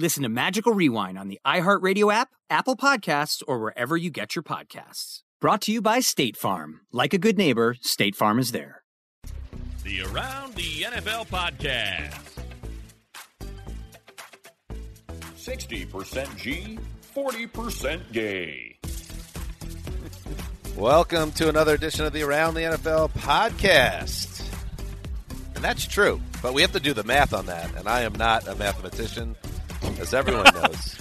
Listen to Magical Rewind on the iHeartRadio app, Apple Podcasts, or wherever you get your podcasts. Brought to you by State Farm. Like a good neighbor, State Farm is there. The Around the NFL podcast. 60% G, 40% gay. Welcome to another edition of the Around the NFL podcast. And that's true, but we have to do the math on that. And I am not a mathematician, as everyone knows.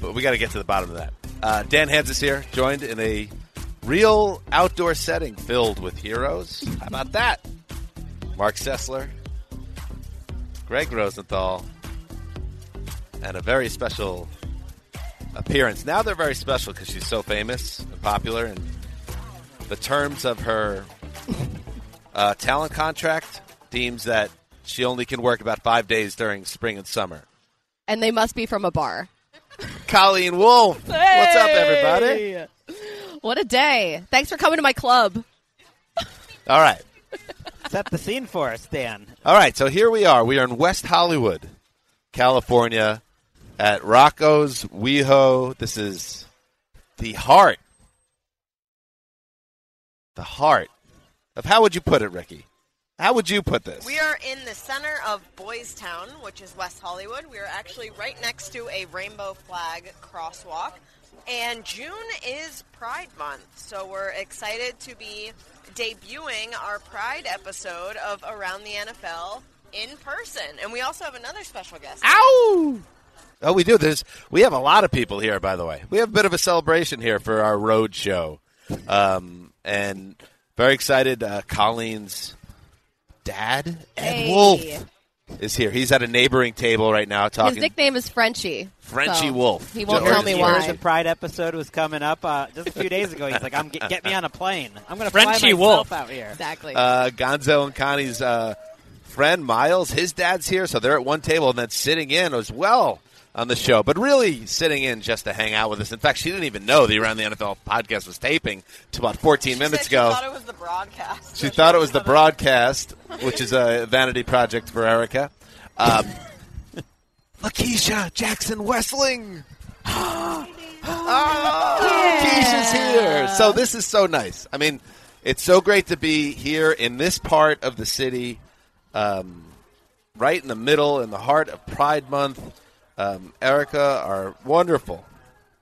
but we got to get to the bottom of that. Uh, Dan Hanzus is here, joined in a real outdoor setting filled with heroes. How about that? Mark Sessler, Greg Rosenthal, and a very special appearance. Now they're very special because she's so famous and popular, and the terms of her uh, talent contract deems that she only can work about five days during spring and summer. And they must be from a bar. Colleen Wolfe. Hey! What's up, everybody? What a day. Thanks for coming to my club. All right. Set the scene for us, Dan. All right, so here we are. We are in West Hollywood, California, at Rocco's WeHo. This is the heart. The heart of how would you put it, Ricky? How would you put this? We are in the center of Boys Town, which is West Hollywood. We are actually right next to a rainbow flag crosswalk. And June is Pride Month, so we're excited to be debuting our Pride episode of Around the NFL in person. And we also have another special guest. Ow! Oh, we do. There's we have a lot of people here, by the way. We have a bit of a celebration here for our road show, um, and very excited. Uh, Colleen's dad, Ed Hey. Wolfe, is here. He's at a neighboring table right now talking. His nickname is Frenchie. Frenchie so Wolfe. He won't Just tell me why. The Pride episode was coming up uh, just a few days ago. He's like, "I'm get, get me on a plane. I'm going to fly Frenchie myself Wolfe. out here." Exactly. uh, Gonzo and Connie's uh, friend Miles, his dad's here, so they're at one table and then sitting in as well on the show, but really sitting in just to hang out with us. In fact, she didn't even know the Around the NFL podcast was taping to about 14 She minutes said she ago. thought it was the broadcast. She thought it was the broadcast, which is a vanity project for Erica. Um, Lakeisha Jackson Westling. oh, Keisha's here. So this is so nice. I mean, it's so great to be here in this part of the city, um, right in the middle, in the heart of Pride Month. Um, Erica, our wonderful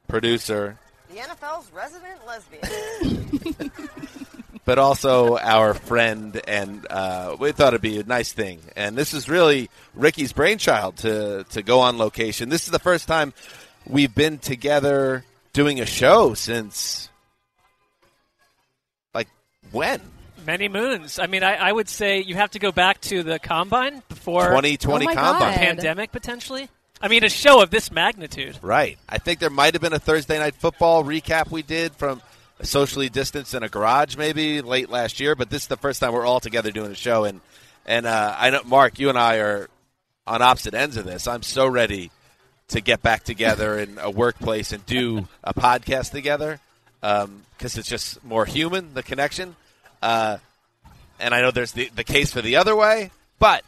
producer, The NFL's resident lesbian. but also our friend, and uh, we thought it'd be a nice thing. And this is really Ricky's brainchild to to go on location. This is the first time we've been together doing a show since like when Many moons. I mean, I, I would say you have to go back to the combine before 2020 Oh combine. God. pandemic potentially. I mean, a show of this magnitude. Right. I think there might have been a Thursday night football recap we did from socially distanced in a garage maybe late last year, but this is the first time we're all together doing a show and and uh, I know Mark, you and I are on opposite ends of this. I'm so ready to get back together in a workplace and do a podcast together. because it's just more human, the connection. Uh, and I know there's the, the case for the other way, but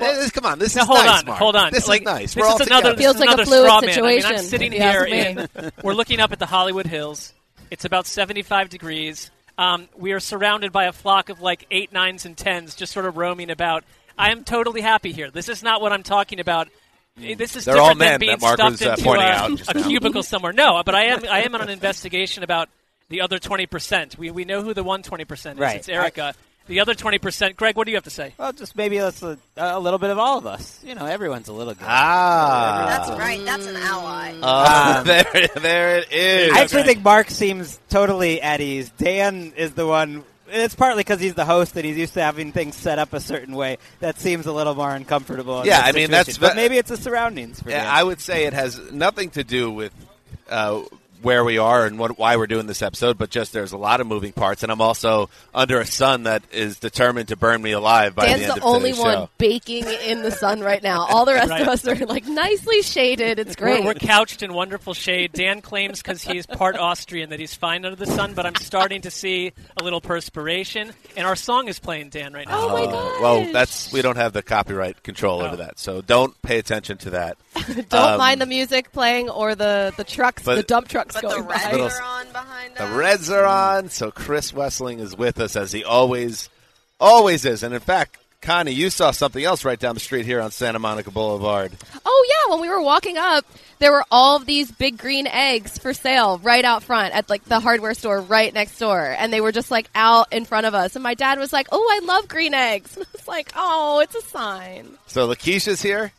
eh, come on, this Now is hold nice, on, Mark. hold on. This like, is nice. This We're is another, this Feels is like a another fluid straw man. I mean, I'm sitting if you ask here in. We're looking up at the Hollywood Hills. It's about 75 degrees. Um, we are surrounded by a flock of like eight, nines, and tens, just sort of roaming about. I am totally happy here. This is not what I'm talking about. This is They're different all men than being stuffed was, uh, into a, a cubicle somewhere. No, but I am. I am on an investigation about the other 20 percent. We we know who the one 20 percent is. Right. It's Erica. The other 20 percent. Greg, what do you have to say? Well, just maybe let's a, a little bit of all of us. You know, everyone's a little good. Ah. That's right. That's an ally. Uh, there, there it is. I actually think Mark seems totally at ease. Dan is the one. It's partly because he's the host and he's used to having things set up a certain way. That seems a little more uncomfortable. Yeah, I mean, situation. that's But maybe it's the surroundings. For Yeah, Dan. I would say it has nothing to do with uh, where we are and what, why we're doing this episode, but just there's a lot of moving parts, and I'm also under a sun that is determined to burn me alive by Dan's the end the of only today's one show. baking in the sun right now. All the rest Right. of us are like nicely shaded. It's great. We're, we're couched in wonderful shade. Dan claims because he's part Austrian that he's fine under the sun, but I'm starting to see a little perspiration. And our song is playing, Dan, right now. oh my Uh, god! well, that's we don't have the copyright control over Oh. that, so don't pay attention to that. Don't um, mind the music playing or the the trucks, but- the dump trucks But the Reds by. Little- are on behind The us. Reds are on, so Chris Wesseling is with us as he always, always is. And in fact, Connie, you saw something else right down the street here on Santa Monica Boulevard. Oh yeah, when we were walking up, there were all of these big green eggs for sale right out front at like the hardware store right next door, and they were just like out in front of us. And my dad was like, "Oh, I love green eggs." And I was like, "Oh, it's a sign." So Lakeisha's here.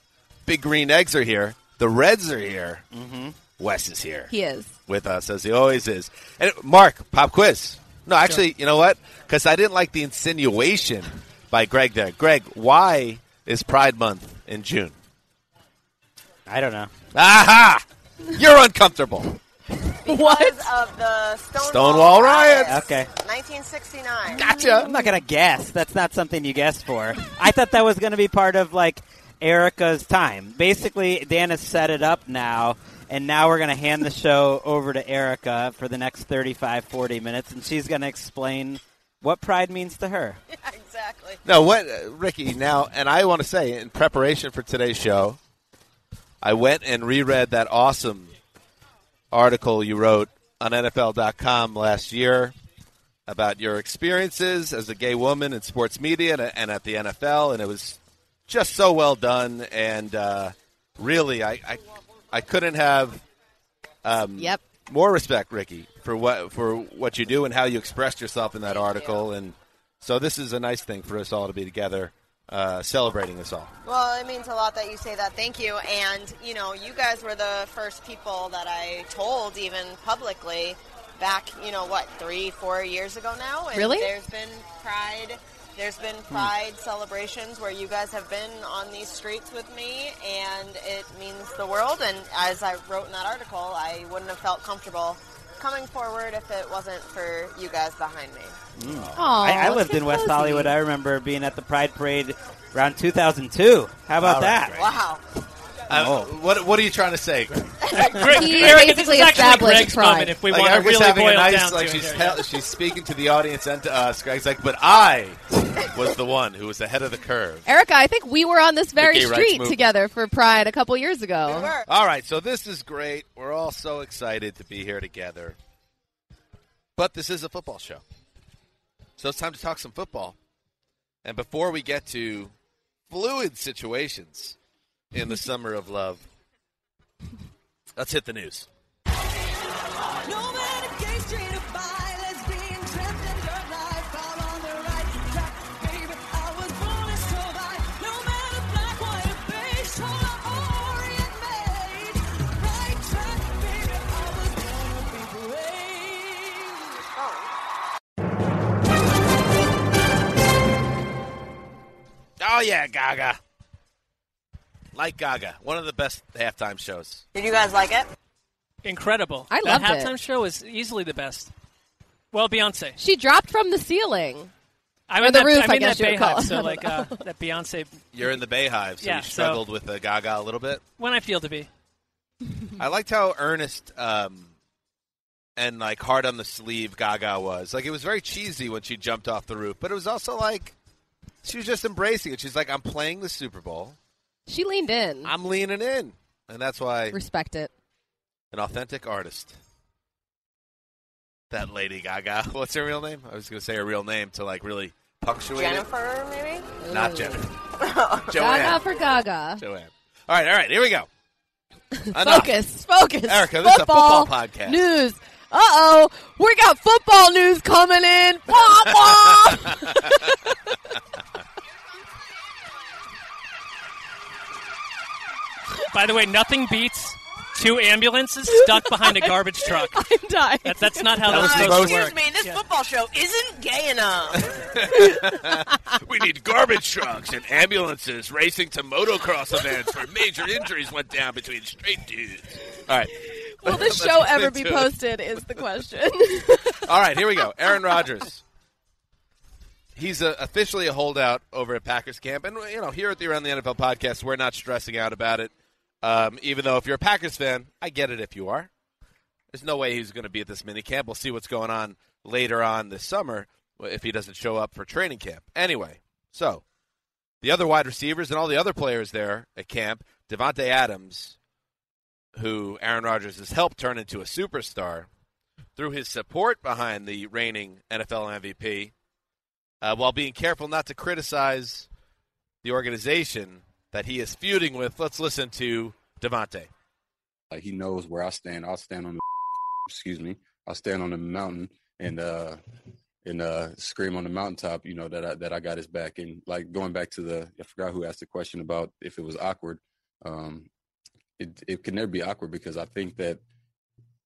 Big Green Eggs are here. The Reds are here. Mm-hmm. Wes is here He is. With us, as he always is. And Mark, pop quiz. No, actually, you know what? Because I didn't like the insinuation by Greg there. Greg, why is Pride Month in June? I don't know. Aha! You're uncomfortable. Because of the Stonewall, Stonewall riots. Okay. 1969. Gotcha. I'm not gonna guess. That's not something you guess for. I thought that was gonna be part of like Erica's time. Basically, Dan has set it up now, and now we're gonna hand the show over to Erica for the next 35, 40 minutes, and she's gonna explain what pride means to her. Yeah, exactly. No, what, uh, Ricky? Now, and I want to say, in preparation for today's show, I went and reread that awesome article you wrote on NFL.com last year about your experiences as a gay woman in sports media and, and at the NFL, and it was just so well done. And uh, really, I, I I couldn't have um, Yep. more respect, Ricky, for what for what you do and how you expressed yourself in that article. And so this is a nice thing for us all to be together, uh, celebrating us all. Well, it means a lot that you say that. Thank you. And, you know, you guys were the first people that I told, even publicly, back, you know, what, three, four years ago now? And Really? There's been Pride. There's been hmm. Pride celebrations where you guys have been on these streets with me, and it means the world. And as I wrote in that article, I wouldn't have felt comfortable coming forward if it wasn't for you guys behind me. Hmm. Aw, I, I lived in West cozy. Hollywood. I remember being at the Pride Parade around 2002. How about All right, that? great. Wow. Uh, Oh. What what are you trying to say? Greg? Greg, He Erica, this basically is actually established Greg's pride. moment if we like want to Erica's really having boil a nice, down like to she's it. tell, she's speaking to the audience and to us. Greg's like, but I was the one who was ahead of the curve. Erica, I think we were on this very gay rights street movement. together for Pride a couple years ago. All right, so this is great. We're all so excited to be here together. But this is a football show. So it's time to talk some football. And before we get to fluid situations in the summer of love, let's hit the news. Oh, yeah, Gaga. Like Gaga, one of the best halftime shows. Did you guys like it? Incredible. I that loved it. halftime show is easily the best. Well, Beyonce. She dropped from the ceiling. I'm Or in the that, roof, I'm I in guess that you would call BeyHive, it. so I like don't uh, that Beyonce You're in the BeyHive, so Yeah, you so- struggled with uh, Gaga a little bit. when I feel to be. I liked how earnest um, and like hard on the sleeve Gaga was. Like it was very cheesy when she jumped off the roof, but it was also like she was just embracing it. She's like, I'm playing the Super Bowl. She leaned in. I'm leaning in, and that's why Respect it. an authentic artist. That Lady Gaga. What's her real name? I was going to say her real name to like really punctuate Jennifer, maybe? it. Not Jennifer. Gaga for Gaga. Joanne. All right, all right. Here we go. Enough. Focus, focus. Erica, this is a football podcast. News. Uh oh, we got football news coming in. Wah, wah. By the way, nothing beats two ambulances stuck behind a garbage truck. I'm dying. That's, that's not how That that's was supposed to supposed work. Excuse me, this Yeah. football show isn't gay enough. we need garbage trucks and ambulances racing to motocross events where major injuries went down between straight dudes. All right. Will this Let's show ever be into it. posted? Is the question. All right, here we go. Aaron Rodgers. He's a, officially a holdout over at Packers camp, and you know, here at the Around the NFL podcast, we're not stressing out about it. Um, even though if you're a Packers fan, I get it. If you are, there's no way he's going to be at this mini camp. We'll see what's going on later on this summer if he doesn't show up for training camp. Anyway, so the other wide receivers and all the other players there at camp, Davante Adams, who Aaron Rodgers has helped turn into a superstar through his support behind the reigning NFL MVP, uh, while being careful not to criticize the organization that he is feuding with. Let's listen to Davante. Like he knows where I stand. I'll stand on the excuse me. I'll stand on the mountain and uh and uh scream on the mountaintop, you know, that I that I got his back. And like going back to the I forgot who asked the question about if it was awkward. Um it it can never be awkward because I think that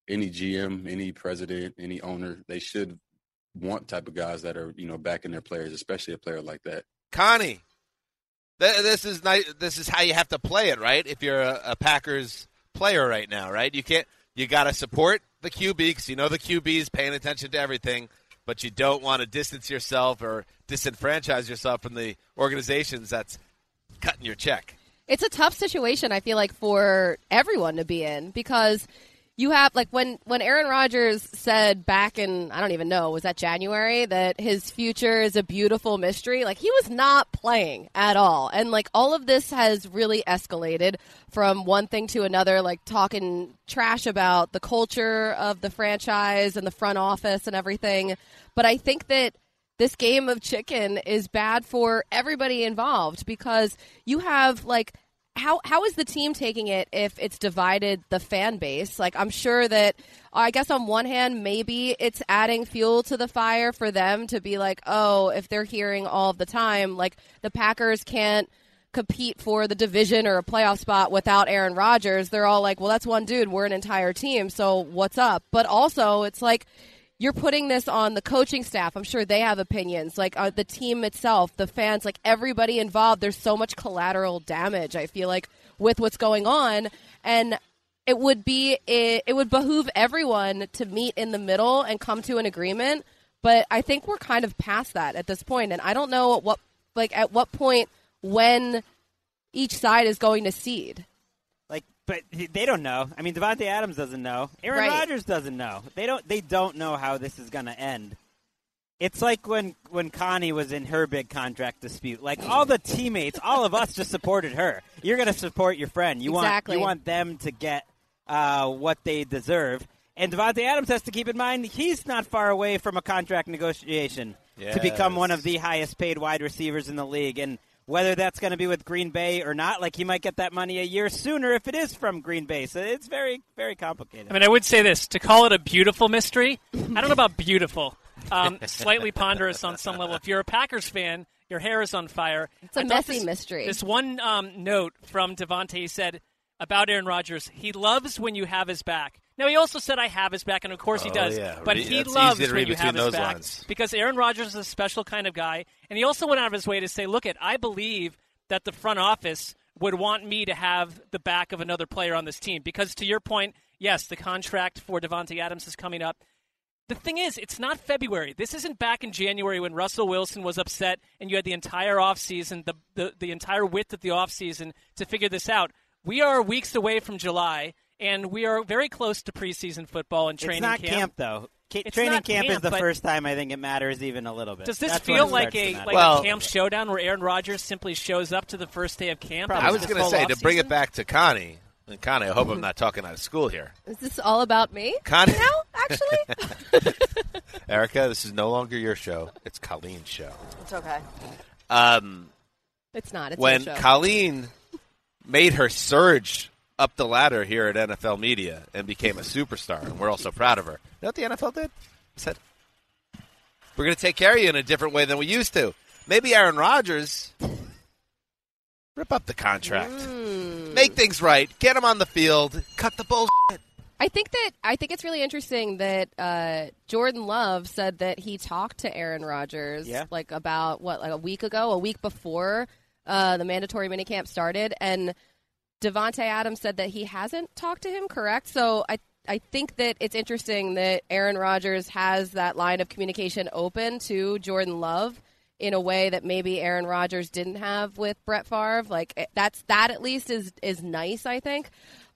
any GM, any president, any owner, they should want type of guys that are, you know, backing their players, especially a player like that. Connie, this is nice. This is how you have to play it, right? If you're a, a Packers player right now, right? You can't. You got to support the QB because you know the QB is paying attention to everything, but you don't want to distance yourself or disenfranchise yourself from the organizations that's cutting your check. it's a tough situation i feel like for everyone to be in because you have like when when aaron rodgers said back in i don't even know was that january that his future is a beautiful mystery? Like he was not playing at all. And like all of this has really escalated from one thing to another like talking trash about the culture of the franchise and the front office and everything. But i think that this game of chicken is bad for everybody involved because you have like how how is the team taking it if it's divided the fan base? Like I'm sure that I guess on one hand maybe it's adding fuel to the fire for them to be like, "Oh, if they're hearing all the time like the Packers can't compete for the division or a playoff spot without Aaron Rodgers." They're all like, "Well, that's one dude, we're an entire team, so what's up?" But also, it's like you're putting this on the coaching staff. I'm sure they have opinions, like uh, the team itself, the fans, like everybody involved. There's so much collateral damage. I feel like with what's going on, and it would be it, it would behoove everyone to meet in the middle and come to an agreement. But I think we're kind of past that at this point, and I don't know what like at what point when each side is going to cede. Like, but they don't know. I mean, Davante Adams doesn't know. Aaron Right. Rodgers doesn't know. They don't. They don't know how this is going to end. It's like when when Connie was in her big contract dispute. Like all the teammates, all of us just supported her. You're going to support your friend. You Exactly. want you want them to get uh, what they deserve. And Davante Adams has to keep in mind he's not far away from a contract negotiation to become one of the highest paid wide receivers in the league. And whether that's going to be with Green Bay or not, like he might get that money a year sooner if it is from Green Bay. So it's very, very complicated. I mean, I would say this to call it a beautiful mystery. I don't know about beautiful. Um, slightly ponderous on some level. If you're a Packers fan, your hair is on fire. It's a I thought messy this- mystery. This one um, note from Davante said about Aaron Rodgers: he loves when you have his back. Now he also said, "I have his back," and of course he Oh, does. yeah. But he that's loves when you have his back lines. because Aaron Rodgers is a special kind of guy, and he also went out of his way to say, "Look, it, I believe that the front office would want me to have the back of another player on this team because, to your point, yes, the contract for Davante Adams is coming up." The thing is, it's not February. This isn't back in January when Russell Wilson was upset and you had the entire offseason, the, the, the entire width of the offseason to figure this out. We are weeks away from July, and we are very close to preseason football and training it's not camp. camp though. Ca- It's training not camp, is the first time I think it matters even a little bit. Does this That's feel like a like Well- a camp showdown where Aaron Rodgers simply shows up to the first day of camp? I was going going to say to bring it back to Connie. And Connie, I hope I'm not talking out of school here. Is this all about me? Connie, no, actually? Erica, this is no longer your show. It's Colleen's show. It's okay. Um, It's not. It's when your show. Colleen made her surge up the ladder here at NFL Media and became a superstar, and we're all so proud of her. You know what the NFL did? Said, "We're going to take care of you in a different way than we used to." Maybe Aaron Rodgers rip up the contract, make things right, get him on the field, cut the bullshit. I think that I think it's really interesting that uh, Jordan Love said that he talked to Aaron Rodgers Yeah. like about what like a week ago, a week before uh, the mandatory minicamp started, and Davante Adams said that he hasn't talked to him. Correct. So I I think that it's interesting that Aaron Rodgers has that line of communication open to Jordan Love in a way that maybe Aaron Rodgers didn't have with Brett Favre. Like eh, that's that at least is is nice. I think.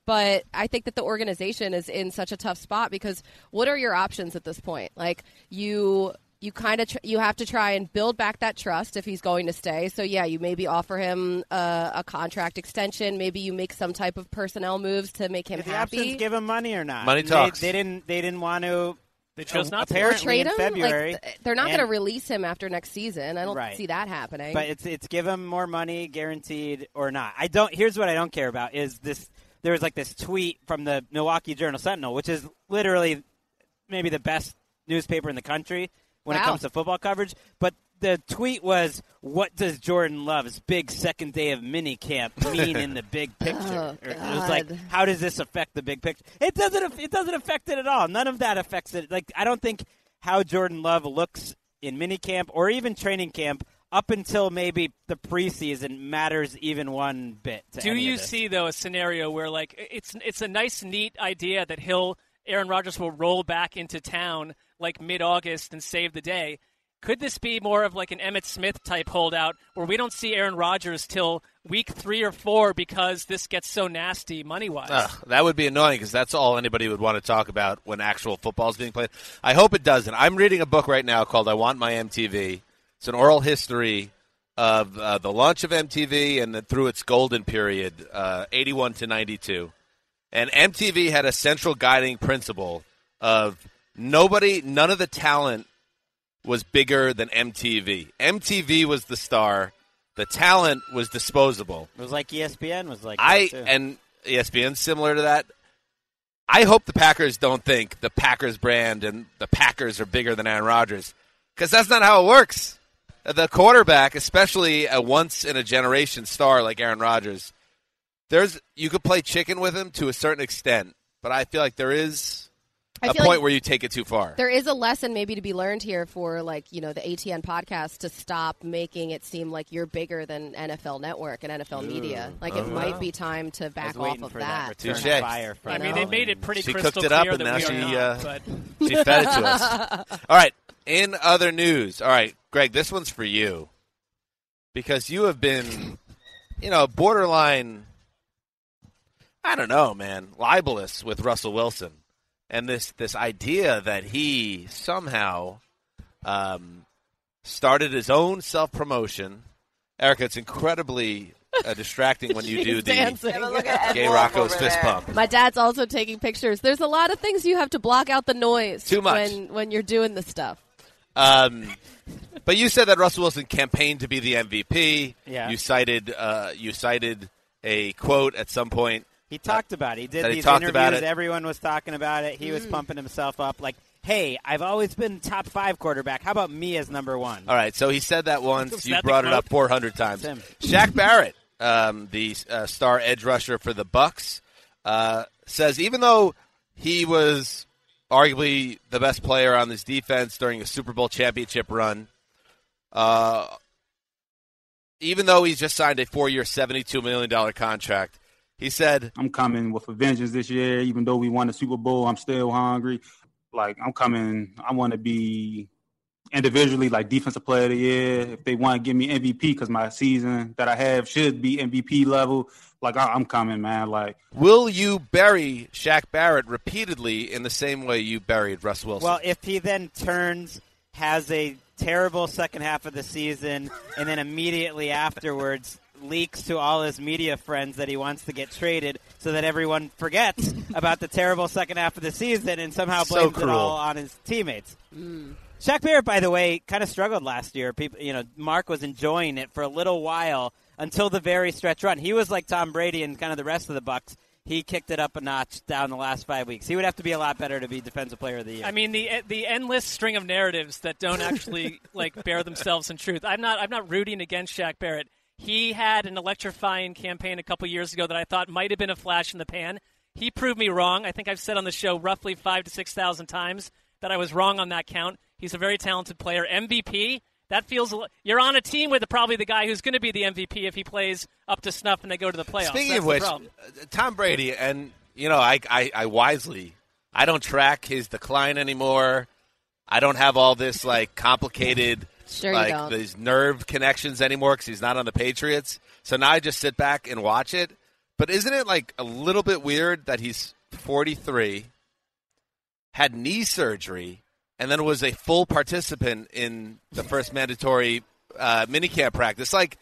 But I think that the organization is in such a tough spot because what are your options at this point? Like you you kind of tr- you have to try and build back that trust if he's going to stay. So yeah, you maybe offer him a, a contract extension. Maybe you make some type of personnel moves to make him Did the happy. options give him money or not? Money They- talks. They, didn't. They didn't want to. They chose not to. trade him. February. Like, they're not going to release him after next season. I don't Right. see that happening. But it's it's give him more money guaranteed or not. I don't. Here's what I don't care about is this. There was like this tweet from the Milwaukee Journal Sentinel, which is literally maybe the best newspaper in the country when it comes to football coverage. But the tweet was, "What does Jordan Love's big second day of minicamp mean in the big picture?" Oh, Or it was like, "How does this affect the big picture?" It doesn't. It doesn't affect it at all. None of that affects it. Like I don't think how Jordan Love looks in minicamp or even training camp up until maybe the preseason matters even one bit. To Do any of you this. see though a scenario where like it's it's a nice neat idea that he'll Aaron Rodgers will roll back into town like mid August and save the day? Could this be more of like an Emmitt Smith type holdout where we don't see Aaron Rodgers till week three or four because this gets so nasty money wise? Ugh, that would be annoying because that's all anybody would want to talk about when actual football is being played. I hope it doesn't. I'm reading a book right now called "I Want My MTV." It's an oral history of uh, the launch of MTV and then through its golden period, uh, 81 to 92. And MTV had a central guiding principle of nobody, none of the talent was bigger than MTV. MTV was the star. The talent was disposable. It was like ESPN was like I and ESPN similar to that. I hope the Packers don't think the Packers brand and the Packers are bigger than Aaron Rodgers because that's not how it works. The quarterback, especially a once in a generation star like Aaron Rodgers, there's you could play chicken with him to a certain extent, but I feel like there is I a feel point like where you take it too far. There is a lesson maybe to be learned here for like you know the ATN podcast to stop making it seem like you're bigger than NFL Network and NFL Media. Like it Oh. might be time to I was back off of for that. that return Touche. fire. From I mean, they made it pretty She crystal cooked it up clear and that now we she, not, uh, but She fed it to us. All right. In other news, all right, Greg, this one's for you because you have been, you know, borderline. I don't know, man, libelous with Russell Wilson, and this this idea that he somehow um, started his own self promotion. Erica, it's incredibly uh, distracting when you do the dancing. Yeah, but look at Ed gay Wolfe Rocco's fist there. pump. My dad's also taking pictures. There's a lot of things you have to block out the noise Too much. when when you're doing this stuff. Um, but you said that Russell Wilson campaigned to be the MVP. Yeah. You cited uh, you cited a quote at some point. He talked about it. He did that he these talked interviews. about it. Everyone was talking about it. He was Mm. pumping himself up like, "Hey, I've always been top five quarterback. How about me as number one?" All right, so he said that once. You brought it up 400 times. That's him. Shaq Barrett, um, the uh, star edge rusher for the Bucs, uh, says even though he was arguably the best player on this defense during a Super Bowl championship run, uh, even though he's just signed a four-year, $72 million contract, he said I'm coming with a vengeance this year. Even though we won the Super Bowl, I'm still hungry. Like I'm coming. I want to be individually, like defensive player of the year. If they want to give me MVP, because my season that I have should be MVP level, like I, I'm coming, man. Like, Will you bury Shaq Barrett repeatedly in the same way you buried Russ Wilson? Well, if he then turns, has a terrible second half of the season, and then immediately afterwards leaks to all his media friends that he wants to get traded so that everyone forgets about the terrible second half of the season and somehow So blames it all on his teammates. Mm. Shaq Barrett, by the way, kind of struggled last year. People, you know, Mark was enjoying it for a little while until the very stretch run. He was like Tom Brady and kind of the rest of the Bucs. He kicked it up a notch down the last five weeks. He would have to be a lot better to be Defensive Player of the Year. I mean the eh, the endless string of narratives that don't actually like bear themselves in truth. I'm not I'm not rooting against Shaq Barrett. He had an electrifying campaign a couple years ago that I thought might have been a flash in the pan. He proved me wrong. I think I've said on the show roughly five to six thousand times that I was wrong on that count. He's a very talented player. MVP. That feels you're on a team with probably the guy who's going to be the MVP if he plays up to snuff and they go to the playoffs. Speaking That's of which, problem. uh, Tom Brady, and you know, I, I, I wisely, I don't track his decline anymore. I don't have all this like complicated, Sure you like don't. these nerve connections anymore because he's not on the Patriots. So now I just sit back and watch it. But isn't it like a little bit weird that he's 43, had knee surgery, and then was a full participant in the first mandatory uh, minicamp practice? Like,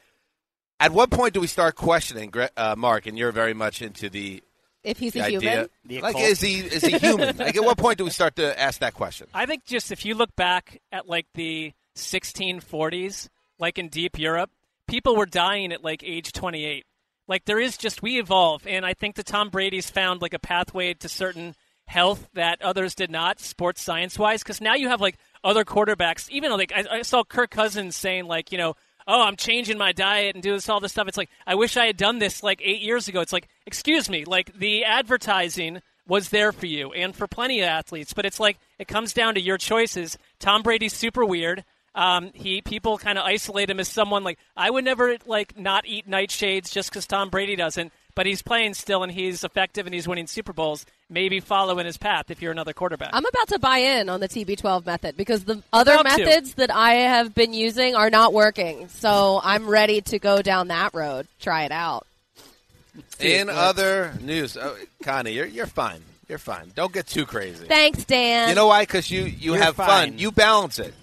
at what point do we start questioning, uh, Mark? And you're very much into the If he's the a idea. human, Like, is he is he human? like, at what point do we start to ask that question? I think just if you look back at like the 1640s, like in deep Europe, people were dying at like age 28. Like there is just we evolve, and I think that Tom Brady's found like a pathway to certain health that others did not, sports science wise. Because now you have like other quarterbacks. Even like I, I saw Kirk Cousins saying like you know. Oh, I'm changing my diet and doing this all this stuff. It's like I wish I had done this like eight years ago. It's like, excuse me, like the advertising was there for you and for plenty of athletes, but it's like it comes down to your choices. Tom Brady's super weird. Um, he people kind of isolate him as someone like I would never like not eat nightshades just because Tom Brady doesn't. But he's playing still and he's effective and he's winning Super Bowls. Maybe follow in his path if you're another quarterback. I'm about to buy in on the TB12 method because the other About to. methods that I have been using are not working. So I'm ready to go down that road. Try it out. In other news, oh, Connie, you're you're fine. You're fine. Don't get too crazy. Thanks, Dan. You know why? Because you you You're have fine. fun. You balance it.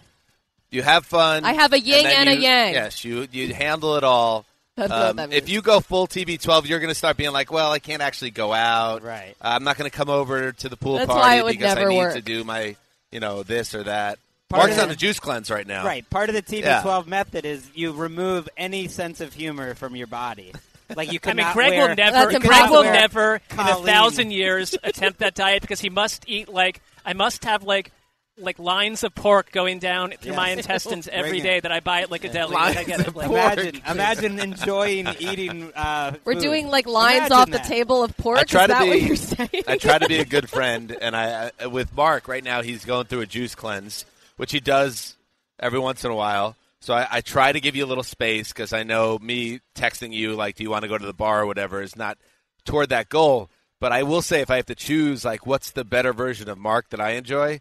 You have fun. I have a yin then and a yang. Yes, you you handle it all. Um, if you go full TB12, you're going to start being like, "Well, I can't actually go out. Right. Uh, I'm not going to come over to the pool That's party why it would because I need work. to do my, you know, this or that." Part Mark's on the- a juice cleanse right now. Right. Part of the TB12 method is you remove any sense of humor from your body. Like you I mean, cannot Greg wear, will never. That's Greg will never, in a thousand years, attempt that diet because he must eat like I must have like like lines of pork going down through Yes. my intestines every Bring it. day that I buy at like a deli. Like, I get it. of Like. Imagine, imagine enjoying eating. Uh, We're food. doing like lines Imagine off the table of pork. I try Is to that be. what you're saying? I try to be a good friend, and I I- with Mark right now he's going through a juice cleanse, which he does every once in a while. So I, I try to give you a little space because I know me texting you like, "Do you want to go to the bar or whatever?" is not toward that goal. But I will say, if I have to choose, like, what's the better version of Mark that I enjoy?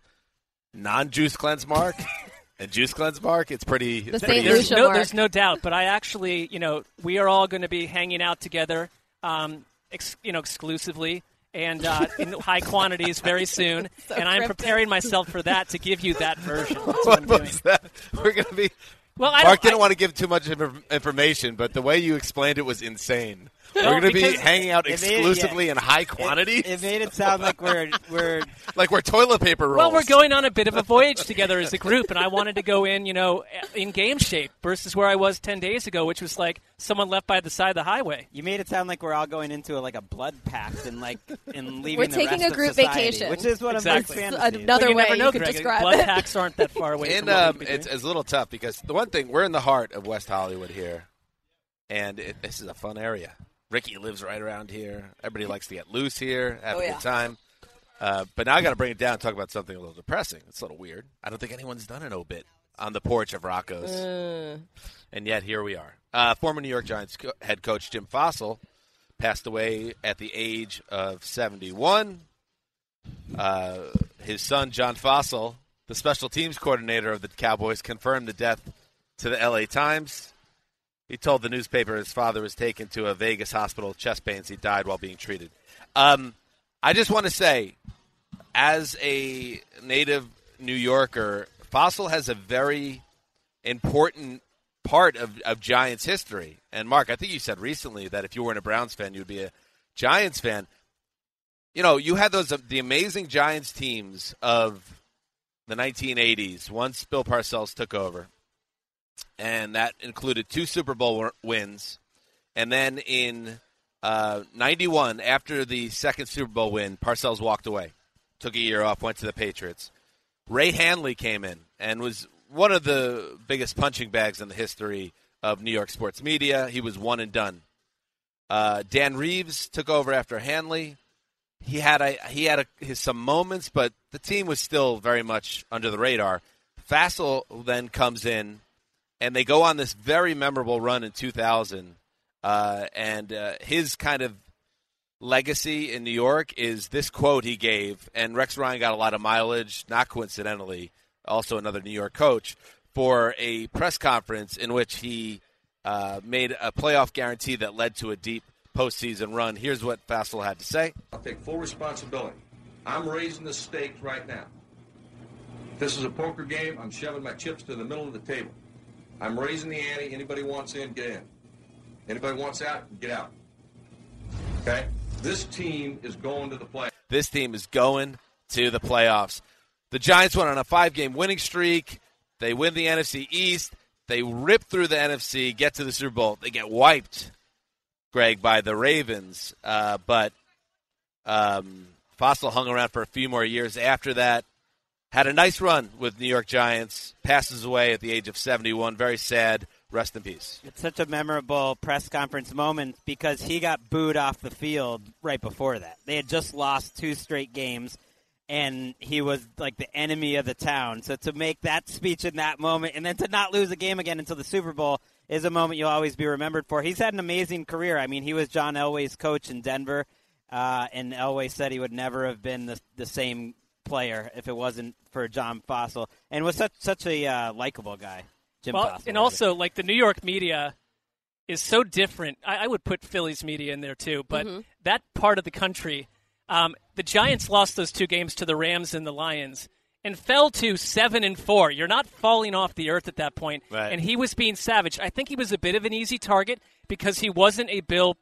Non-juice cleanse Mark and juice cleanse Mark. It's pretty. The It's St. pretty there's no, mark. there's no doubt. But I actually, you know, we are all going to be hanging out together, um, ex, you know, exclusively and uh, in high quantities very soon. and I'm cryptic. preparing myself for that to give you that version. That's what What was that? We're gonna be. Well, I Mark don't, didn't I, want to give too much information, but the way you explained it was insane. Well, We're going to be hanging out it made it- exclusively yeah. in high It- It, made it sound like we're we're like we're toilet paper rolls. Well, we're going on a bit of a voyage together as a group, and I wanted to go in, you know, in game shape versus where I was ten days ago, which was like someone left by the side of the highway. You made it sound like we're all going into a, like a blood pact and like and leaving. We're the taking rest a group society, vacation. which is what Exactly. of my It's fantasies. another But you way never know, you could Greg. describe blood it. packs aren't that far away. And from um, we'd it's, it's a little tough because the one thing we're in the heart of West Hollywood here, and it, this is a fun area. Ricky lives right around here. Everybody likes to get loose here, have Oh, a yeah. good time. Uh, but now I got to bring it down and talk about something a little depressing. It's a little weird. I don't think anyone's done an obit on the porch of Rocco's, Uh, and yet here we are. Uh, former New York Giants co- head coach Jim Fassel passed away at the age of 71. Uh, his son John Fassel, the special teams coordinator of the Cowboys, confirmed the death to the LA Times. He told the newspaper his father was taken to a Vegas hospital with chest pains. He died while being treated. Um, I just want to say, as a native New Yorker, Fassel has a very important part of, of Giants history. And Mark, I think you said recently that if you weren't a Browns fan, you'd be a Giants fan. You know, you had those the amazing Giants teams of the 1980s once Bill Parcells took over, and that included two Super Bowl wins, and then in uh, 91, after the second Super Bowl win, Parcells walked away, took a year off, went to the Patriots. Ray Handley came in and was one of the biggest punching bags in the history of New York sports media. He was one and done. Uh, Dan Reeves took over after Handley. He had a he had a, his some moments, but the team was still very much under the radar. Fassel then comes in, and they go on this very memorable run in 2000. Uh, and uh, his kind of legacy in New York is this quote he gave, and Rex Ryan got a lot of mileage, not coincidentally, also another New York coach, for a press conference in which he uh, made a playoff guarantee that led to a deep postseason run. Here's what Fassel had to say. I'll take full responsibility. I'm raising the stakes right now. This is a poker game, I'm shoving my chips to the middle of the table. I'm raising the ante. Anybody wants in, get in. Anybody wants out, get out. Okay? This team is going to the playoffs. This team is going to the playoffs. The Giants went on a five game winning streak. They win the NFC East. They rip through the NFC, get to the Super Bowl. They get wiped, Greg, by the Ravens. Uh, but um, Fassel hung around for a few more years after that. Had a nice run with New York Giants. Passes away at the age of 71. Very sad. Rest in peace. It's such a memorable press conference moment because he got booed off the field right before that. They had just lost two straight games, and he was like the enemy of the town. So to make that speech in that moment and then to not lose a game again until the Super Bowl is a moment you'll always be remembered for. He's had an amazing career. I mean, he was John Elway's coach in Denver, uh, and Elway said he would never have been the, the same player if it wasn't for John Fassel, and was such such a uh, likable guy. Jim well, Fassel, and also like the New York media is so different. I, I would put Phillies media in there too, but Mhm. that part of the country, um, the Giants lost those two games to the Rams and the Lions. And fell to seven and four. You're not falling off the earth at that point. Right. And he was being savage. I think he was a bit of an easy target because he wasn't a Bill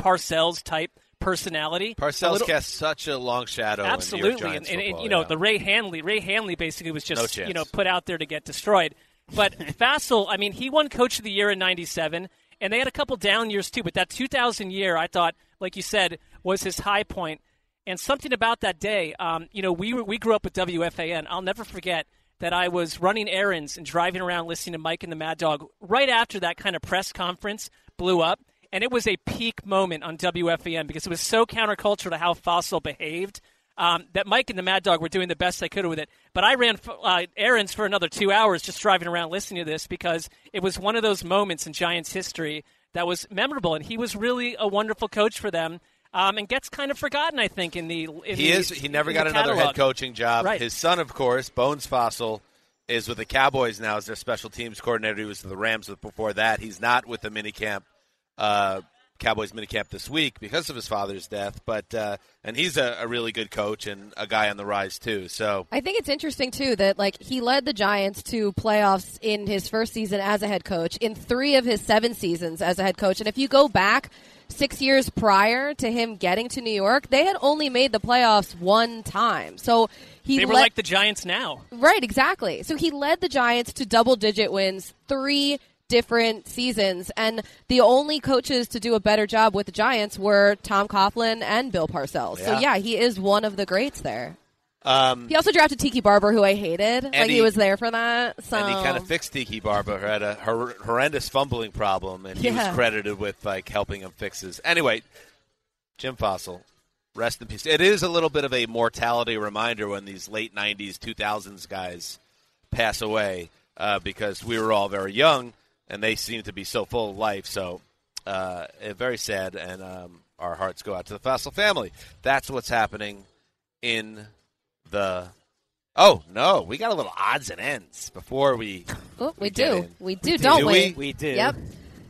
Parcells type personality. Parcells little- cast such a long shadow. in New York Absolutely, and, and, and, you know yeah. the Ray Handley. Ray Handley basically was just chance. you know put out there to get destroyed. But Fassel, I mean, he won Coach of the Year in '97, and they had a couple down years too. But that 2000 year, I thought, like you said, was his high point. And something about that day, um, you know, we were, we grew up with WFAN. I'll never forget that I was running errands and driving around listening to Mike and the Mad Dog right after that kind of press conference blew up. And it was a peak moment on WFAN because it was so countercultural to how Fassel behaved um, that Mike and the Mad Dog were doing the best they could with it. But I ran uh, errands for another two hours just driving around listening to this because it was one of those moments in Giants history that was memorable. And he was really a wonderful coach for them. Um, and gets kind of forgotten, I think, in the in he the, is. He never got the another head coaching job. Right. His son, of course, Bones Fassel, is with the Cowboys now as their special teams coordinator. He was with the Rams before that. He's not with the minicamp, uh, Cowboys minicamp this week because of his father's death. But uh, and he's a, a really good coach and a guy on the rise too. So I think it's interesting too that like he led the Giants to playoffs in his first season as a head coach, in three of his seven seasons as a head coach, and if you go back six years prior to him getting to New York, they had only made the playoffs one time. So he They were led- like the Giants now. Right, exactly. So he led the Giants to double digit wins three different seasons, and the only coaches to do a better job with the Giants were Tom Coughlin and Bill Parcells. So Yeah. yeah, he is one of the greats there. um, He also drafted Tiki Barber, who I hated. like he, he- was there for that. So and he kind of fixed Tiki Barber, who had a hor- horrendous fumbling problem, and he Yeah. was credited with like helping him fix his. Anyway, Jim Fassel, rest in peace. It is a little bit of a mortality reminder when these late '90s, 2000s guys pass away uh, because we were all very young and they seem to be so full of life. So, uh, eh, very sad, and um, our hearts go out to the Fassel family. That's what's happening in the Oh no, we got a little odds and ends before we. Oh, we, get do. We do, do, don't do we? we? We do. Yep.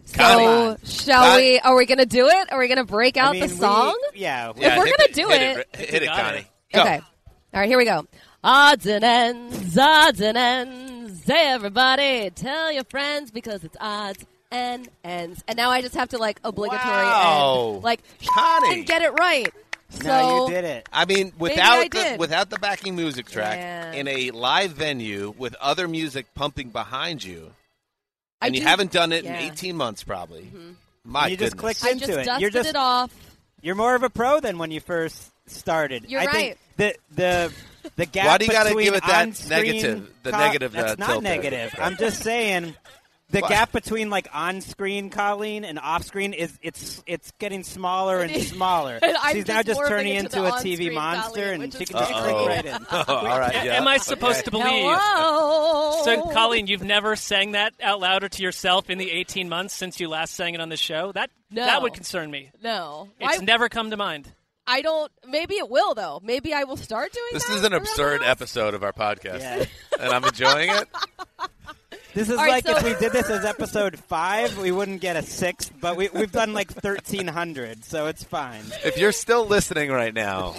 So, shall Con- we? Are we going to do it? Are we going to break out I mean, the we- song? yeah. If we're gonna it- do hit it- it, hit it, Connie. it. Go. Okay. All right, here we go. Odds and ends, odds and ends. Everybody, tell your friends because it's odds and ends. And now I just have to like obligatory Wow. end, like Connie. and get it right. So no, you did it. I mean, Maybe without I the, did. without the backing music track Yeah. in a live venue with other music pumping behind you, I and you do- haven't done it yeah. Mm-hmm. in 18 months, probably. My you just goodness. clicked I into just it. dusted You're just it off. you're more of a pro than when you first started. You're I right. Think the the the gap Why do you gotta give it that negative- the co- negative, That's uh, not tilt there? negative. I'm just saying. The What? gap between like on-screen Colleen and off-screen is it's it's getting smaller and smaller. And I'm She's now just just turning into into a TV monster, Colleen, and she can just click right in. oh, All right, yeah. Am I supposed to believe? Hello. So, Colleen, you've never sang that out loud or to yourself in the 18 months since you last sang it on the show? That No. that would concern me. no, It's Why- never come to mind. I don't. Maybe it will though. Maybe I will start doing. This that is an absurd the episode of our podcast, Yeah. and I'm enjoying it. This is All right, like so- if we did this as episode five, we wouldn't get a sixth, but we, we've done like thirteen hundred, so it's fine. If you're still listening right now,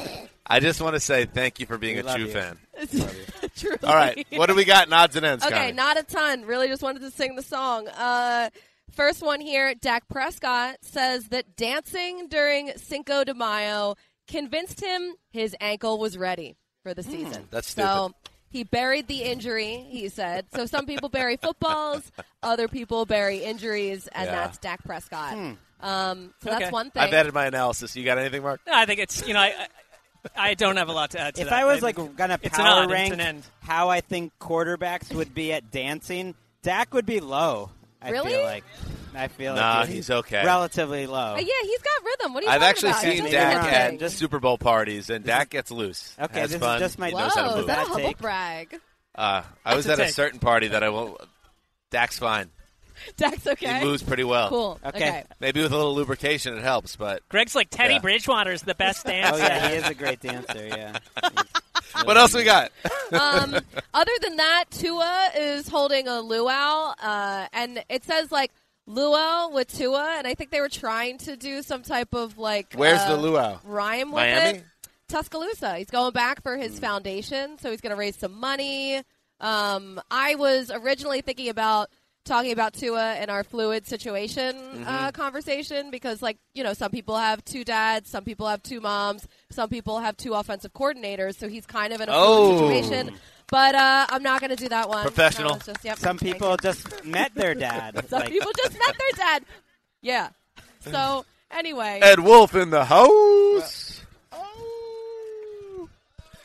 I just want to say thank you for being We a love true you. fan. Truly. All right, what do we got in odds and ends, Okay, Connie? not a ton. Really, just wanted to sing the song. Uh, first one here. Dak Prescott says that dancing during Cinco de Mayo convinced him his ankle was ready for the season. Hmm, that's stupid. So he buried the injury. He said. So some people bury footballs, other people bury injuries, and Yeah. that's Dak Prescott. Hmm. Um, so Okay. that's one thing. I've added my analysis. You got anything, Mark? No, I think it's you know I I, I don't have a lot to add to that. If that. I was like gonna power odd, rank end. how I think quarterbacks would be at dancing, Dak would be low. I Really? feel like. I feel Nah, like he's okay. Relatively low. Uh, yeah, he's got rhythm. What are you think? I've actually about? Seen doing Dak at. Just- Super Bowl parties, and Dak gets loose. Okay, has this is just my- knows how to Whoa, move. is that a Bad humble brag? Uh, I was That's at a a certain party that I won't. Dak's fine. Dak's okay. He moves pretty well. Cool. Okay. okay. Maybe with a little lubrication, it helps. But Greg's like Teddy Yeah. Bridgewater's the best dancer. Oh yeah, he is a great dancer. Yeah. what else we got? um, other than that, Tua is holding a luau, uh, and it says like luau with Tua, and I think they were trying to do some type of like Where's uh, the luau? rhyme with Miami? it. Tuscaloosa. He's going back for his foundation, so he's going to raise some money. Um, I was originally thinking about talking about Tua and our fluid situation Mm-hmm. uh, conversation because, like, you know, some people have two dads, some people have two moms, some people have two offensive coordinators, so he's kind of in a Oh. fluid situation. But uh, I'm not going to do that one. Professional. No, just, yep, Some people just met their dad. Some Like, people just met their dad. Yeah. So anyway, Ed Wolfe in the house.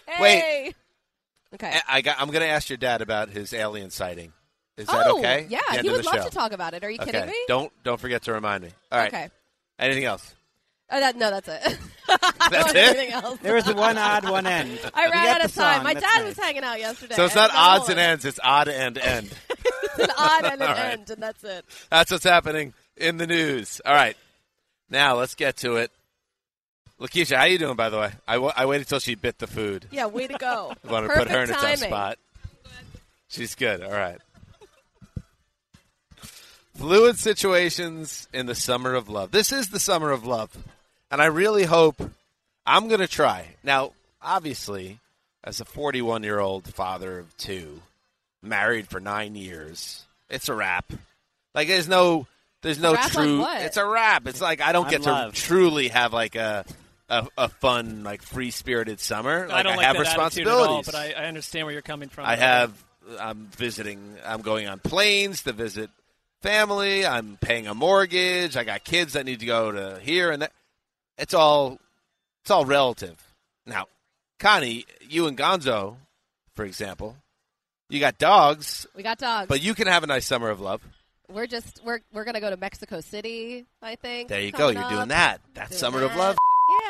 hey. Okay. I got. I'm going to ask your dad about his alien sighting. Is that oh, okay? Yeah, At the end he would love show. to talk about it. Are you okay. kidding me? Don't don't forget to remind me. All right. Okay. Anything else? Oh, that, no, that's it. That's it? Else? there was one odd, one end. I ran out of time. song, My that's dad nice. was hanging out yesterday. So it's not odds and ends. It's odd and end. It's an odd and an All right. end, and that's it. That's what's happening in the news. All right. Now let's get to it. Lakeisha, how you doing? By the way, I, w- I waited till she bit the food. Yeah, way to go. I want to put her in a timing. tough spot. She's good. All right. Fluid situations in the summer of love. This is the summer of love. And I really hope I'm going to try. Now, obviously, as a 41 year old father of two, married for nine years, it's a wrap. Like, there's no. There's no wrap true. It's a wrap. It's like I don't On get love. to truly have like a a, a fun, like free spirited summer. Like I don't like have that attitude at all, responsibilities. but I, I understand where you're coming from. I have. I'm visiting. I'm going on planes to visit family. I'm paying a mortgage. I got kids that need to go to here and that. It's all. It's all relative. Now, Connie, you and Gonzo, for example, you got dogs, We got dogs. but you can have a nice summer of love. we're just we're we're gonna go to Mexico City. I think. There you go. You're up. doing that. That's Doing summer of love.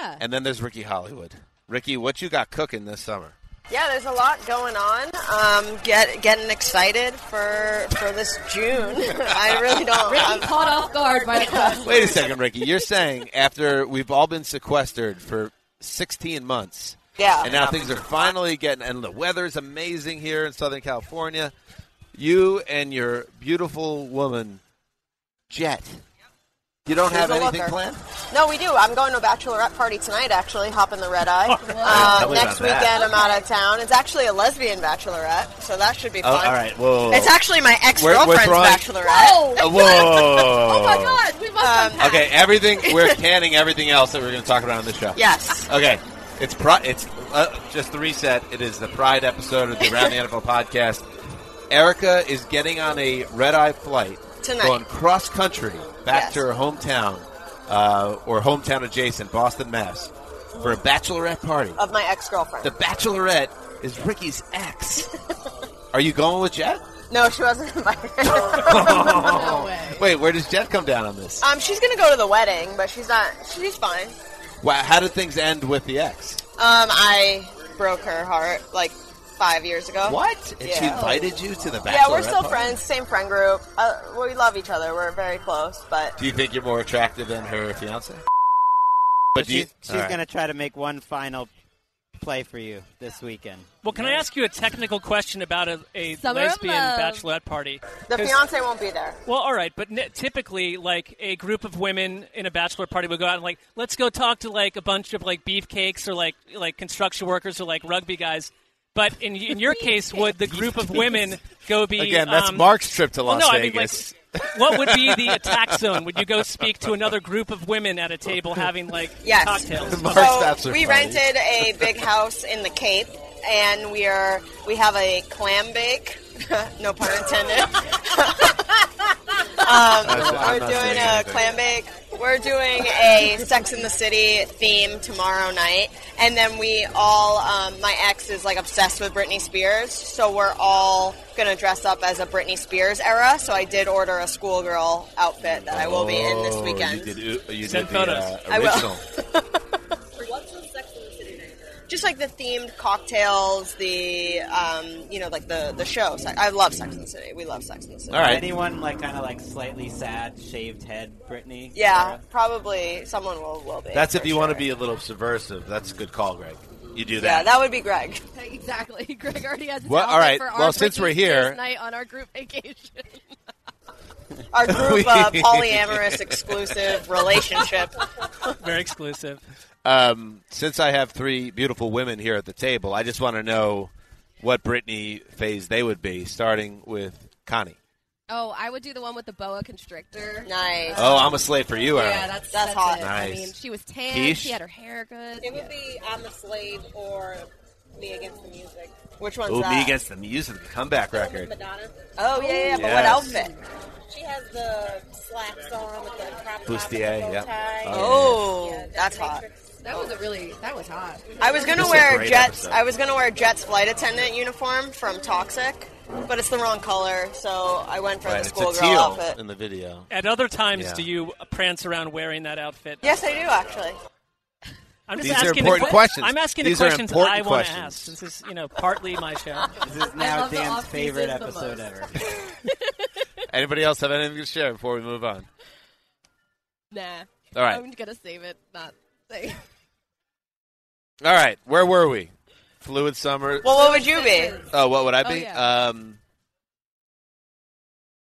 Yeah. And then there's Ricky Hollywood. Ricky, what you got cooking this summer? Yeah, there's a lot going on. Um, get getting excited for for this June. I really don't. Ricky I'm- caught off guard by the question. Wait a second, Ricky. You're saying after we've all been sequestered for 16 months, Yeah. And now things are finally getting, and the weather's amazing here in Southern California. You and your beautiful woman, Jet. You don't She's have a anything looker. planned? No, we do. I'm going to a bachelorette party tonight. Actually, hop in the red eye. Tell Uh, next about that. weekend, I'm out of town. It's actually a lesbian bachelorette, so that should be Oh, fun. all right. Whoa, whoa, whoa. It's actually my ex We're- we're girlfriend's bachelorette. Uh, whoa. oh my god, we must unpack. Okay, everything. We're canning everything else that we're going to talk about on the show. Yes. Okay, it's pri- It's uh, just the reset. It is the Pride episode of the Around the NFL podcast. Erica is getting on a red eye flight, Tonight. going cross country back Yes. to her hometown uh, or hometown adjacent, Boston, Mass, for a bachelorette party. Of my ex girlfriend. The bachelorette is Ricky's ex. Are you going with Jet? No, she wasn't invited. Wait, where does Jet come down on this? Um, she's gonna go to the wedding, but she's not. She's fine. Wow, how did things end with the ex? Um, I broke her heart like five years ago. What? And she Yeah. invited you to the bachelorette Yeah, we're still party? friends, same friend group. Uh, we love each other. We're very close, but Do you think you're more attractive than her fiance? But do you, she's she's all right. going to try to make one final play for you this weekend. Well, can I ask you a technical question about a, a lesbian bachelorette party? The fiance won't be there. Well, all right, but n- typically, like a group of women in a bachelor party would go out and like, let's go talk to like a bunch of like beefcakes or like like construction workers or like rugby guys. But in in your case, would the group of women go be Again, that's um, Mark's trip to well, Las no, I mean, Vegas. like, what would be the attack zone? Would you go speak to another group of women at a table having like Yes. cocktails? So we rented a big house in the Cape, and we are we have a clam bake. No pun intended. um, we're doing a clam bake. We're doing a Sex in the City theme tomorrow night, and then we all. Um, my ex is like obsessed with Britney Spears, so we're all gonna dress up as a Britney Spears era. So I did order a schoolgirl outfit that I will be in this Oh, weekend. You did, uh, you Send the, photos. uh, I will. original. just like the themed cocktails, the um, you know, like the the show. I love Sex and the City. We love Sex and the City. All right. Anyone like kind of like slightly sad, shaved head, Brittany? Yeah, probably someone will will be. That's if for you want to be a little subversive. That's a good call, Greg. You do that. Yeah, that. that would be Greg. Exactly. Greg already has his Well, all right. for our Well, since we're here- night on our group vacation. Our group uh, polyamorous exclusive relationship. Very exclusive. Um, since I have three beautiful women here at the table, I just want to know what Britney phase they would be, starting with Connie. Oh, I would do the one with the boa constrictor. Nice. Oh, I'm a slave for you, Yeah, that's That's that's, hot. It. I mean, she was tan. Quiche? She had her hair good. It would be I'm a slave or me against the music. Which one's Ooh, that? me against the music, the comeback record. Madonna. Oh yeah, yeah. But what Yes. outfit? She has the slacks on with the crop top Bustier, and the bow yep. tie. Oh, Yeah, that's hot. That was a really. That was hot. I was gonna This is a wear great Jets. episode. I was gonna wear Jets flight attendant uniform from Toxic, but it's the wrong color, so I went for Right, the it's a schoolgirl teal outfit. in the video. At other times, Yeah. do you prance around wearing that outfit? Yes, I do actually. I'm just These are asking important the, questions. I'm asking These the are questions important I want to questions. ask. This is, you know, partly my show. This is now love the Dan's off-season favorite the episode most. ever. Anybody else have anything to share before we move on? Nah. All right. I'm gonna save it. Not say. All right, where were we? Fluid summer. Well, what would you be? Oh, what would I Oh, be? yeah. Um,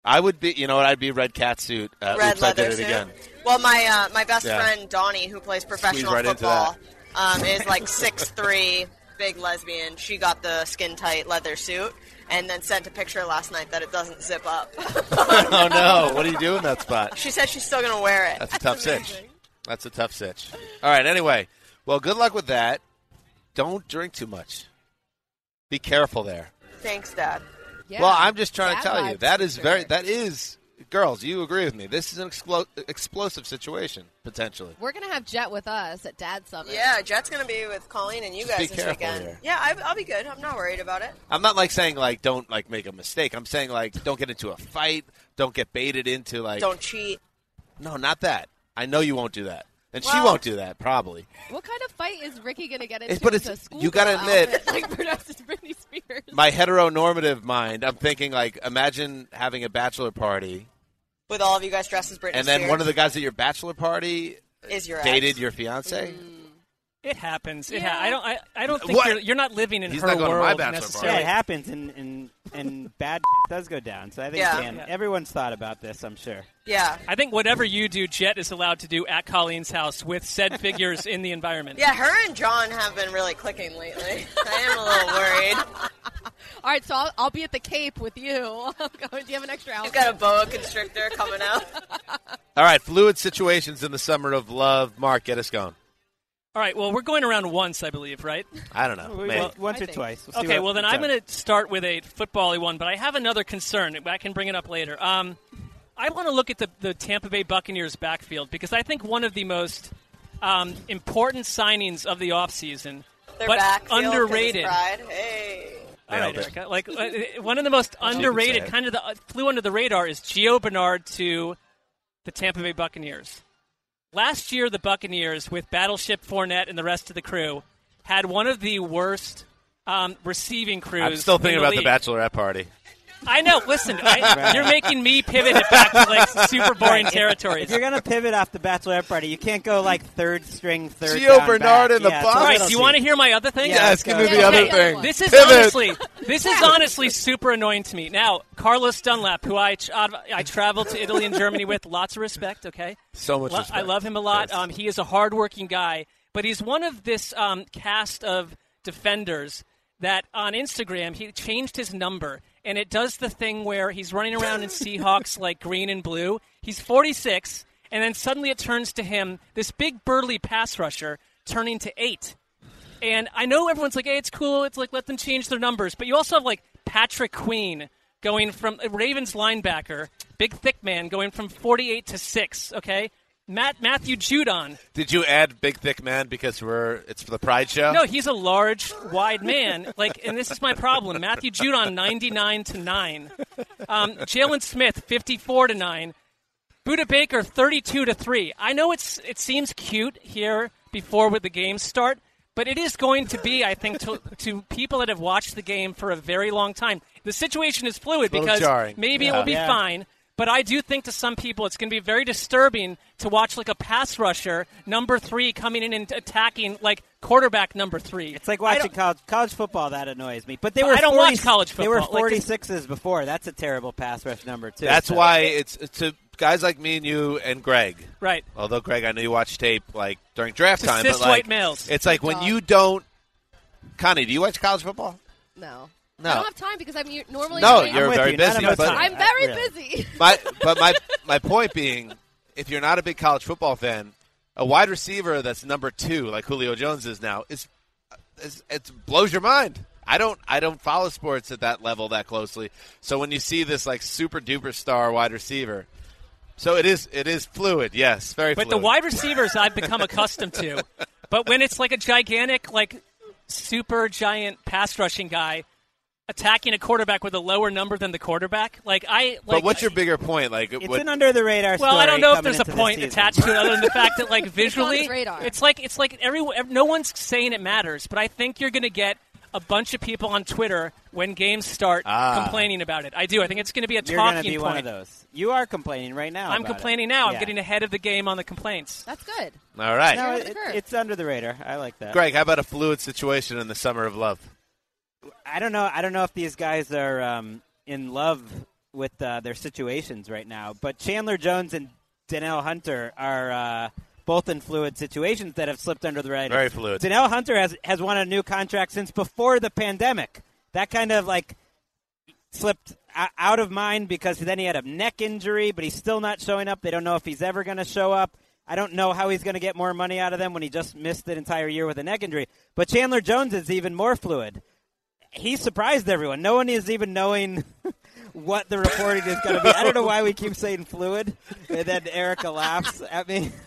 I would be. You know what? I'd be red cat suit. Uh, Red oops, I leather did it suit. again. Well, my uh, my best Yeah. friend Donnie, who plays professional right into football, um, is like six three, big lesbian. She got the skin tight leather suit, and then sent a picture last night that it doesn't zip up. oh no! What do you do in that spot? she said she's still gonna wear it. That's a tough sitch. That's a tough sitch. All right. Anyway, well, good luck with that. Don't drink too much. Be careful there. Thanks, Dad. Yeah. well, I'm just trying to tell you that is that for is very that is girls. You agree with me? This is an explo- explosive situation potentially. We're gonna have Jet with us at Dad's Summit. Yeah, Jet's gonna be with Colleen and you Just guys be this careful weekend. here. Yeah, I, I'll be good. I'm not worried about it. I'm not like saying like don't like make a mistake. I'm saying like don't get into a fight. Don't get baited into like Don't cheat. no, not that. I know you won't do that, and she won't do that probably. What kind of fight is Ricky gonna get It's- into? but with it's- a school you gotta girl admit- like produces Britney Spears. My heteronormative mind, I'm thinking like imagine having a bachelor party, With all of you guys dressed as Britney Spears. and then Spears one of the guys at your bachelor party is your dated ex. your fiance. Mm. It happens. It Yeah. ha- I don't. I, I don't think What? you're, you're not living in He's her not going to my world bachelor necessarily. Yeah, it happens, and and and bad does go down. So I think Yeah. Dan, Yeah. everyone's thought about this. I'm sure. Yeah. I think whatever you do, Jet is allowed to do at Colleen's house with said figures in the environment. Yeah, her and John have been really clicking lately. I am a little worried. All right, so I'll, I'll be at the Cape with you. Do you have an extra outfit? You've got a boa constrictor coming out. All right, fluid situations in the summer of love. Mark, get us going. All right. Well, we're going around once, I believe, right? I don't know. We- Maybe. well, once I or think- twice. We'll see okay. what- well, then I'm going to start with a football-y one, but I have another concern. I can bring it up later. Um, I want to look at the, the Tampa Bay Buccaneers backfield because I think one of the most um, important signings of the offseason, Their but backfield 'cause it's underrated. Pride. Hey. All right, Erica. Like uh, one of the most underrated, kind of the uh, flew under the radar, is Gio Bernard to the Tampa Bay Buccaneers. Last year, the Buccaneers, with Battleship Fournette and the rest of the crew, had one of the worst um, receiving crews. I'm still thinking in about the the bachelorette party. I know. Listen, I, you're making me pivot it back to like super boring Right, if- territories. If you're going to pivot off the bachelorette party, you can't go like third string, third. Gio Bernard back. in the yeah, box. All right, little do you want to hear my other thing? Yeah, Yes, give me the other Okay, thing. This is Pivot. honestly, this is honestly super annoying to me. Now, Carlos Dunlap, who I I traveled to Italy and Germany with, lots of respect. Okay, So much Lo- respect. I love him a lot. Um, he is a hardworking guy, but he's one of this um, cast of defenders that on Instagram he changed his number, and it does the thing where he's running around in Seahawks like green and blue. He's 46, and then suddenly it turns to him, this big burly pass rusher, turning to eight. And I know everyone's like, hey, it's cool. It's like, let them change their numbers. But you also have, like, Patrick Queen going from a Ravens linebacker, big, thick man, going from 48 to 6, okay? Matt Matthew Judon. Did you add big thick man because we're it's for the Pride show? No, he's a large, wide man. Like, and this is my problem. Matthew Judon, 99 to 9. Um, Jaylon Smith, 54 to 9. Budda Baker, 32 to 3. I know it's it seems cute here before with the games start, but it is going to be, I think, to, to people that have watched the game for a very long time. The situation is fluid because jarring. maybe it will be Yeah. fine. But I do think to some people it's going to be very disturbing to watch like a pass rusher number three coming in and attacking like quarterback number three. It's like watching college college football. That annoys me. But they were. I don't 40 watch college football. They were football. Like, forty sixes before. That's a terrible pass rush number too. That's So- why it's to guys like me and you and Greg. Right. Although Greg, I know you watch tape like during draft To time, cis but like white males. it's like when you don't. Connie, do you watch college football? No. No. I don't have time because I'm u- normally. No, doing- you're with very you. Busy. of us But are. I'm very really. busy. my but my my point being, if you're not a big college football fan, a wide receiver that's number two, like Julio Jones is now, is, is it blows your mind. I don't I don't follow sports at that level that closely. So when you see this like super duper star wide receiver, so it is it is fluid. Yes, very. But the fluid. wide receivers I've become accustomed to. But when it's like a gigantic, like super giant pass rushing guy attacking a quarterback with a lower number than the quarterback, like I. Like, but what's your bigger point? Like It's what, an under the radar. Well, I don't know if there's a point attached to it other than the fact that, like, visually, his radar. it's like it's like everyone. No one's saying it matters, but I think you're going to get a bunch of people on Twitter when games start Ah. complaining about it. I do. I think it's going to be a You're talking be point. one of those. You are complaining right now. I'm about it. complaining now. I'm getting ahead of the game on the complaints. That's good. all right, No, You're on the it, it's under the radar. I like that. Greg, how about a fluid situation in the summer of love? I don't know. I don't know if these guys are um, in love with uh, their situations right now. But Chandler Jones and Danielle Hunter are uh, both in fluid situations that have slipped under the radar. Very fluid. Danielle Hunter has has won a new contract since before the pandemic. That kind of like slipped out of mind because then he had a neck injury, but he's still not showing up. They don't know if he's ever going to show up. I don't know how he's going to get more money out of them when he just missed an entire year with a neck injury. But Chandler Jones is even more fluid. He surprised everyone. No one is even knowing what the reporting is going to be. I don't know why we keep saying fluid, and then Erica laughs at me.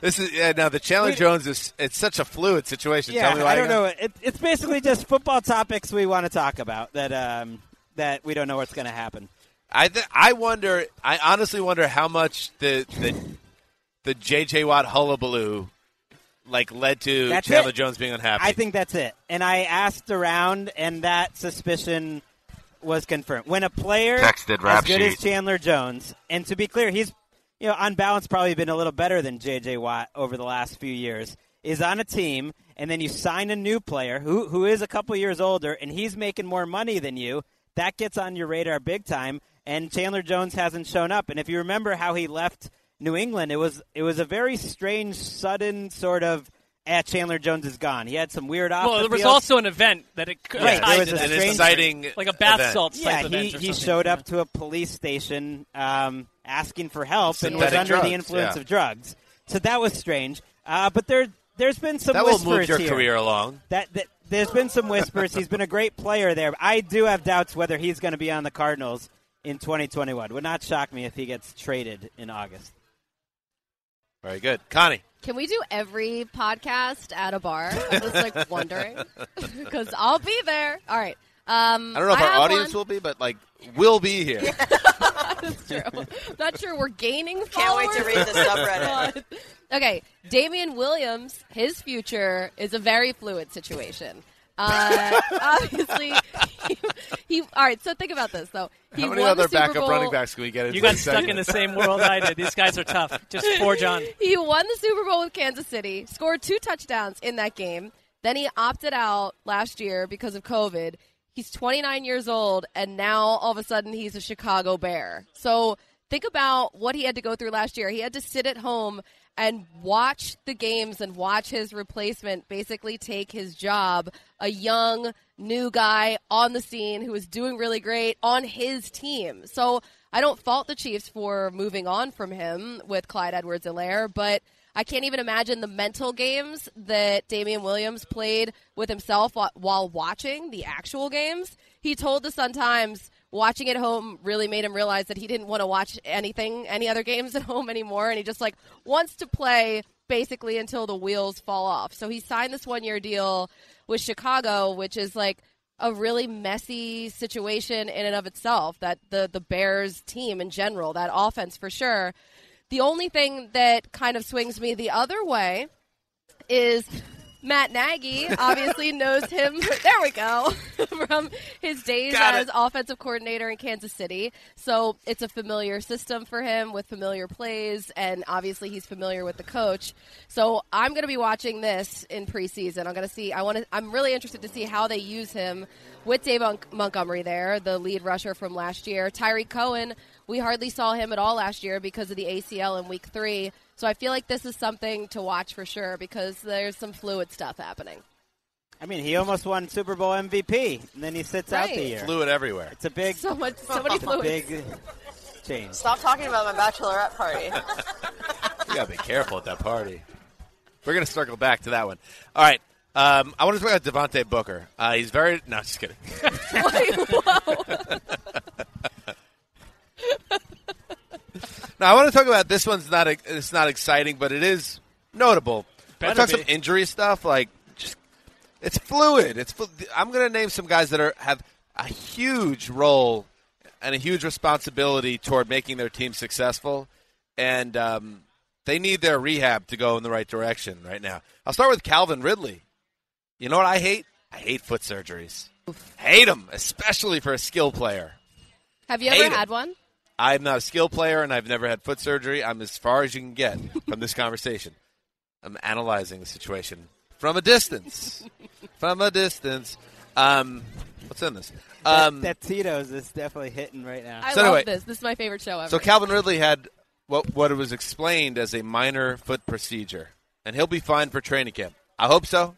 This is yeah. Now the Chandler We- Jones is it's such a fluid situation. Yeah, Tell me why I don't know. It, it's basically just football topics we want to talk about that um, that we don't know what's going to happen. I th- I wonder. I honestly wonder how much the the the JJ Watt hullabaloo like led to That's Chandler it. Jones being unhappy. I think that's it. And I asked around, and that suspicion was confirmed. When a player Texted as rap good as. Chandler Jones, and to be clear, he's you know on balance probably been a little better than J.J. Watt over the last few years. is on a team and then you sign a new player who who is a couple years older and he's making more money than you, that gets on your radar big time. And Chandler Jones hasn't shown up. And if you remember how he left New England, it was it was a very strange, sudden sort of. At Chandler Jones is gone. He had some weird off. Well, the there was field- also an event that it could Right, there was to a that. strange- exciting like a bath event. salts type Yeah, event he, or he showed up to a police station um, asking for help and was under drugs, the influence yeah. of drugs. So that was strange. Uh, but there, there's been some That will whispers move your here. career along. That, that there's been some whispers. he's been a great player there. I do have doubts whether he's going to be on the Cardinals in 2021. Would not shock me if he gets traded in August. Very good, Connie. Can we do every podcast at a bar? I'm just like wondering because I'll be there. All right. Um, I don't know if our audience one. will be, but like we'll be here. That's true. Not sure we're gaining Can't wait to read the subreddit. Okay, Damien Williams, his future is a very fluid situation. Uh, obviously, he, he. All right, so think about this though. He How many won other the backup Bowl- running backs can we get into? You got this stuck in the same world I did. These guys are tough. Just forge on. He won the Super Bowl with Kansas City, scored two touchdowns in that game. Then he opted out last year because of COVID. He's 29 years old, and now all of a sudden he's a Chicago Bear. So think about what he had to go through last year. He had to sit at home and watch the games and watch his replacement basically take his job. A young, new guy on the scene who is doing really great on his team. So I don't fault the Chiefs for moving on from him with Clyde Edwards Helaire, but I can't even imagine the mental games that Damien Williams played with himself while watching the actual games. He told the Sun Times watching at home really made him realize that he didn't want to watch anything, any other games at home anymore, and he just like wants to play basically until the wheels fall off. So he signed this one year deal with Chicago, which is like a really messy situation in and of itself. That the the Bears team in general, that offense for sure. The only thing that kind of swings me the other way is Matt Nagy obviously knows him. There we go. From his days Got as it. offensive coordinator in Kansas City. So it's a familiar system for him with familiar plays, and obviously he's familiar with the coach. So I'm going to be watching this in preseason. I'm going to see. I want to. I'm really interested to see how they use him with Dave Mon- Montgomery there, the lead rusher from last year. Tarik Cohen. We hardly saw him at all last year because of the ACL in Week Three. So I feel like this is something to watch for sure because there's some fluid stuff happening. I mean, he almost won Super Bowl MVP, and then he sits out the Right. year. Fluid everywhere. It's a big, So much, so many a fluids. big change. Stop talking about my bachelorette party. You gotta be careful at that party. We're gonna circle back to that one. All right. Um, I want to talk about Devontae Booker. Uh, he's very no, just kidding. no, I want to talk about this one's not it's not exciting, but it is notable. I Better talk be. some injury stuff, like just it's fluid. It's I'm going to name some guys that are have a huge role and a huge responsibility toward making their team successful, and um, they need their rehab to go in the right direction right now. I'll start with Calvin Ridley. You know what I hate? I hate foot surgeries. Hate them, especially for a skill player. Have you Hate ever him. had one? I'm not a skill player, and I've never had foot surgery. I'm as far as you can get from this conversation. I'm analyzing the situation from a distance. from a distance. Um, what's in this? Um, that, that Tito's is definitely hitting right now. I So love anyway- this. This is my favorite show ever. So Calvin Ridley had what what was explained as a minor foot procedure, and he'll be fine for training camp. I hope so.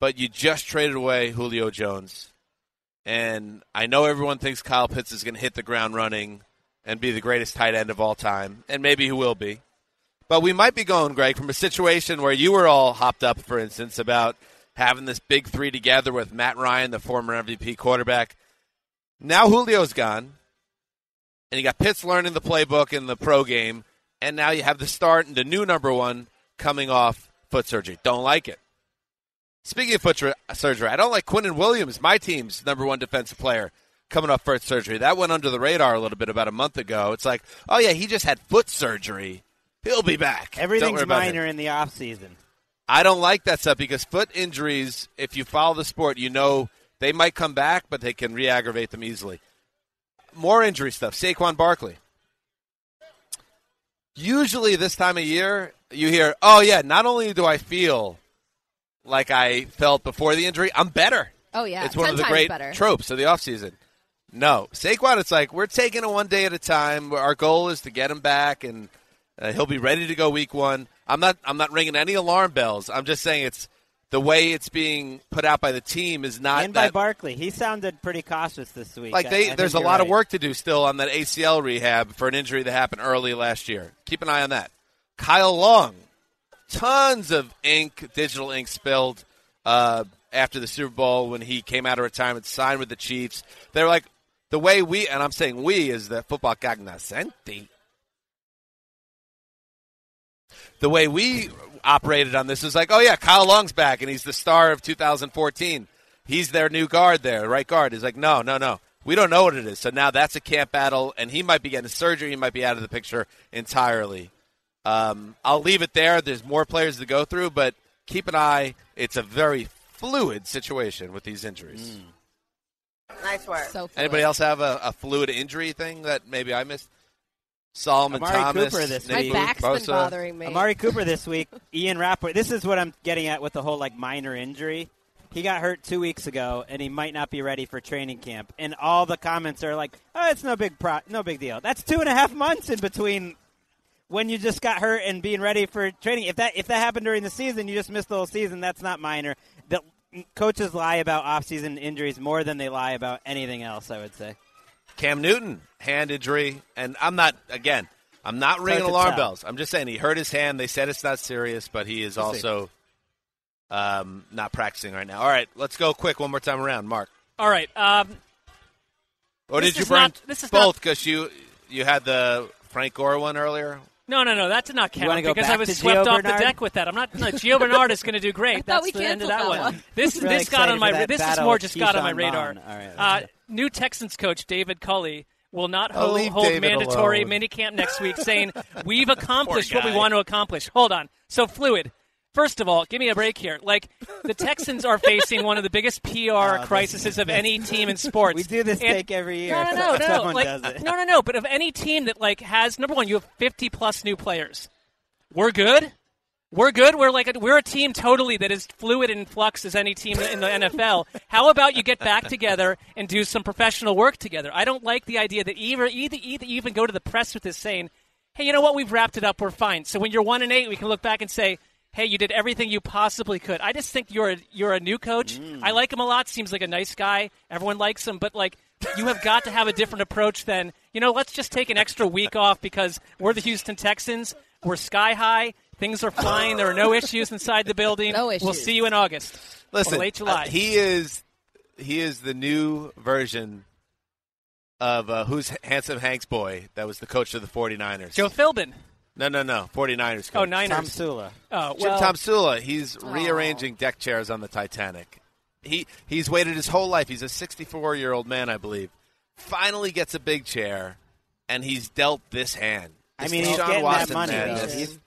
But you just traded away Julio Jones, and I know everyone thinks Kyle Pitts is going to hit the ground running and be the greatest tight end of all time, and maybe he will be. But we might be going, Greg, from a situation where you were all hopped up, for instance, about having this big three together with Matt Ryan, the former MVP quarterback. Now Julio's gone and you got Pitts learning the playbook in the pro game, and now you have the start and the new number one coming off foot surgery. Don't like it. Speaking of foot sur- surgery, I don't like Quinnen Williams, my team's number one defensive player, coming off foot surgery. That went under the radar a little bit about a month ago. It's like, oh yeah, he just had foot surgery. He'll be back. Everything's worry about him. minor in the off season. I don't like that stuff because foot injuries, if you follow the sport, you know they might come back, but they can re aggravate them easily. More injury stuff. Saquon Barkley. usually this time of year, you hear, "Oh yeah, not only do I feel like I felt before the injury, I'm better." Oh yeah, it's one of the great better. tropes of the offseason. No, Saquon, it's like we're taking it one day at a time. Our goal is to get him back, and uh, he'll be ready to go week one. I'm not. I'm not ringing any alarm bells. I'm just saying it's the way it's being put out by the team is not and by that Barkley, he sounded pretty cautious this week. like they. I think there's a lot of work to do still on that ACL rehab for an injury that happened early last year. Keep an eye on that. Kyle Long, tons of ink, digital ink spilled uh, after the Super Bowl when he came out of retirement, signed with the Chiefs. They're like the way we, and I'm saying we is the football cognoscenti. The way we operated on this is like, oh yeah, Kyle Long's back and he's the star of 2014. He's their new guard there, right guard. He's like, no, no, no. We don't know what it is. So now that's a camp battle, and he might be getting surgery. He might be out of the picture entirely. Um, I'll leave it there. There's more players to go through, but keep an eye. It's a very fluid situation with these injuries. Nice work. So Anybody else have a, a fluid injury thing that maybe I missed? Solomon Amari Thomas. Cooper this Nick week. My back's been bothering me. Amari Cooper this week. Ian Rapoport. This is what I'm getting at with the whole like minor injury. He got hurt two weeks ago, and he might not be ready for training camp. And all the comments are like, "Oh, it's no big pro- no big deal." That's two and a half months in between when you just got hurt and being ready for training. If that if that happened during the season, you just missed the whole season. That's not minor. The coaches lie about off-season injuries more than they lie about anything else. I would say. Cam Newton, hand injury. And I'm not, again, I'm not hard ringing alarm tell. bells. I'm just saying he hurt his hand. They said it's not serious, but he is We'll also um, not practicing right now. All right, let's go quick one more time around. Mark. All right. Um, Or did you is burn not- this is both? Because you, you had the Frank Gore one earlier. No, no, no. That did not You count wanna because I was swept Gio off Bernard? the deck with that. I'm not. No, Gio Bernard is going to do great. thought That's we the end of that that one. one. This Really this got on my. for This is more with just got on my radar. Vaughn. All right, uh, new Texans coach David Culley will not Oh, hold, David mandatory alone. minicamp next week, saying we've accomplished what we want to accomplish. Hold on. So fluid. First of all, give me a break here. Like the Texans are facing one of the biggest PR Oh, crises of any team in sports. We do this And- take every year. no, no, no, no. Like, no, no, no. But of any team that like has number one, you have fifty plus new players. We're good. We're good. We're like a, we're a team totally that is fluid and in flux as any team in the NFL. How about you get back together and do some professional work together? I don't like the idea that either either, either even go to the press with this saying, "Hey, you know what? We've wrapped it up. We're fine." So when you're one and eight, we can look back and say. Hey, you did everything you possibly could. I just think you're a, you're a new coach. I like him a lot. Seems like a nice guy. Everyone likes him, but like you have got to have a different approach than you know. Let's just take an extra week off because we're the Houston Texans. We're sky high. Things are flying. There are no issues inside the building. No issues. We'll see you in August. Listen, or late July. uh, he is he is the new version of uh, who's handsome Hank's boy that was the coach of the 49ers. Joe Philbin. No, no, no. 49ers coach. Oh, Niners. Tomsula. Oh, Jim well, Tom Sula. He's oh. rearranging deck chairs on the Titanic. He he's waited his whole life. He's a 64 year old man, I believe. Finally gets a big chair, and he's dealt this hand. I This mean, he's Deshaun getting that Watson money. madness. though. He's-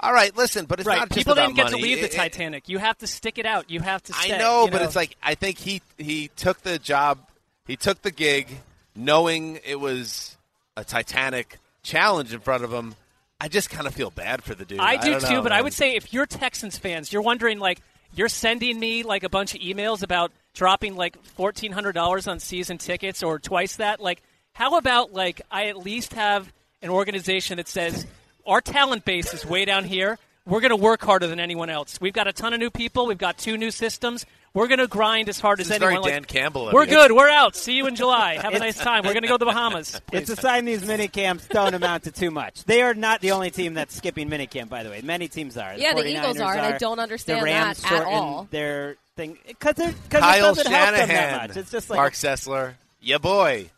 All right, listen, but it's right. not just People about didn't get money. to leave the It- it- Titanic. You have to stick it out. You have to. Stay, I know, you but it's like I think he he took the job, he took the gig, knowing it was a Titanic challenge in front of him. I just kind of feel bad for the dude. I do too, know, but I would say if you're Texans fans, you're wondering like you're sending me like a bunch of emails about dropping like fourteen hundred dollars on season tickets or twice that. Like, how about like I at least have an organization that says our talent base is way down here. We're going to work harder than anyone else. We've got a ton of new people. We've got two new systems. We're going to grind as hard This as is very anyone. Dan like, Campbell of We're you. good. We're out. See you in July. Have a nice time. We're going to go to the Bahamas. It's a sign these mini camps don't amount to too much. They are not the only team that's skipping mini camp, by the way. Many teams are. Yeah, the 49ers Eagles are, and I don't understand the Rams that at all. Their thing because they're because it Kyle doesn't help them that Shanahan, much. It's just like Marc Sessler, yeah, boy,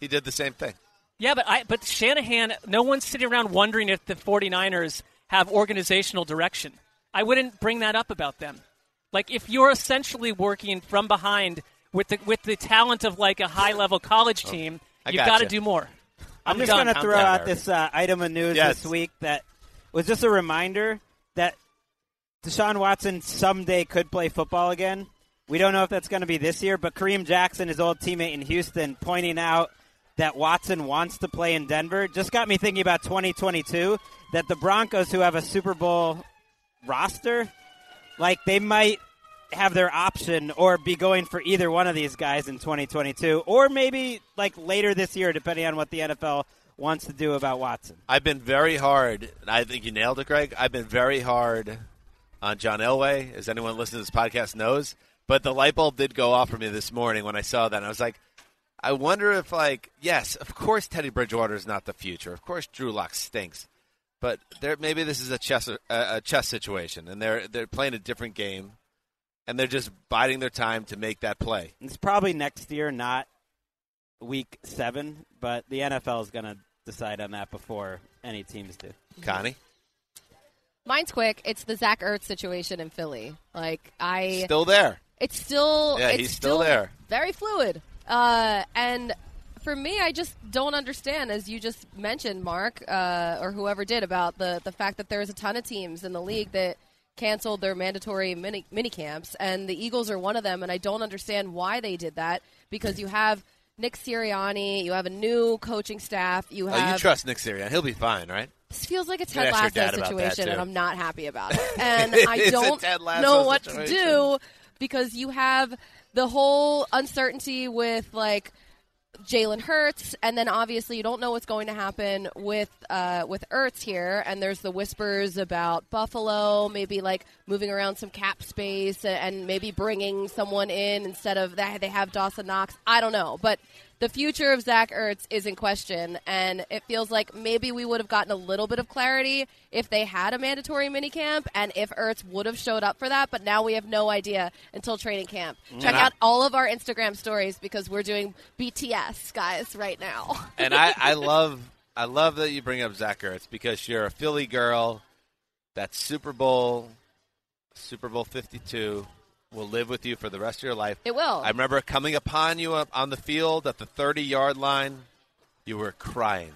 he did the same thing. Yeah, but I but Shanahan, no one's sitting around wondering if the 49ers have organizational direction. I wouldn't bring that up about them. Like if you're essentially working from behind with the with the talent of like a high level college team, Oh, you've got to gotcha. do more. I'm, just going to throw out Eric. this uh, item of news Yes. this week that was just a reminder that Deshaun Watson someday could play football again. We don't know if that's going to be this year, but Kareem Jackson, his old teammate in Houston, pointing out that Watson wants to play in Denver just got me thinking about 2022. That the Broncos, who have a Super Bowl roster, like they might have their option or be going for either one of these guys in 2022, or maybe like later this year, depending on what the NFL wants to do about Watson. I've been very hard. I think you nailed it, Greg. I've been very hard on John Elway, as anyone listening to this podcast knows. But the light bulb did go off for me this morning when I saw that. And I was like, I wonder if, like, yes, of course Teddy Bridgewater is not the future. Of course Drew Lock stinks. But there, maybe this is a chess a, a chess situation, and they're they're playing a different game, and they're just biding their time to make that play. It's probably next year, not week seven, but the NFL is going to decide on that before any teams do. Connie, Mine's quick. It's the Zach Ertz situation in Philly. Like I still there. It's still Yeah, it's he's still there. Very fluid. Uh, and for me, I just don't understand, as you just mentioned, Mark, uh, or whoever did, about the the fact that there's a ton of teams in the league that canceled their mandatory mini mini camps, and the Eagles are one of them. And I don't understand why they did that because you have Nick Sirianni, you have a new coaching staff, you Oh, have you trust Nick Sirianni? He'll be fine, right? this feels like a Ted Lasso dad about that, situation, and I'm not happy about it. And I don't know what to do because you have the whole uncertainty with like Jalen Hurts, and then obviously you don't know what's going to happen with uh, with Ertz here. And there's the whispers about Buffalo, maybe like moving around some cap space and, and maybe bringing someone in instead of that they have Dawson Knox. I don't know, but the future of Zach Ertz is in question, and it feels like maybe we would have gotten a little bit of clarity if they had a mandatory minicamp and if Ertz would have showed up for that. But now we have no idea until training camp. Mm-hmm. Check And I- out all of our Instagram stories because we're doing BTS guys right now. and I, I love I love that you bring up Zach Ertz because you're a Philly girl. That Super Bowl, Super Bowl Fifty Two, will live with you for the rest of your life. It will. I remember coming upon you up on the field at the 30 yard line. You were crying,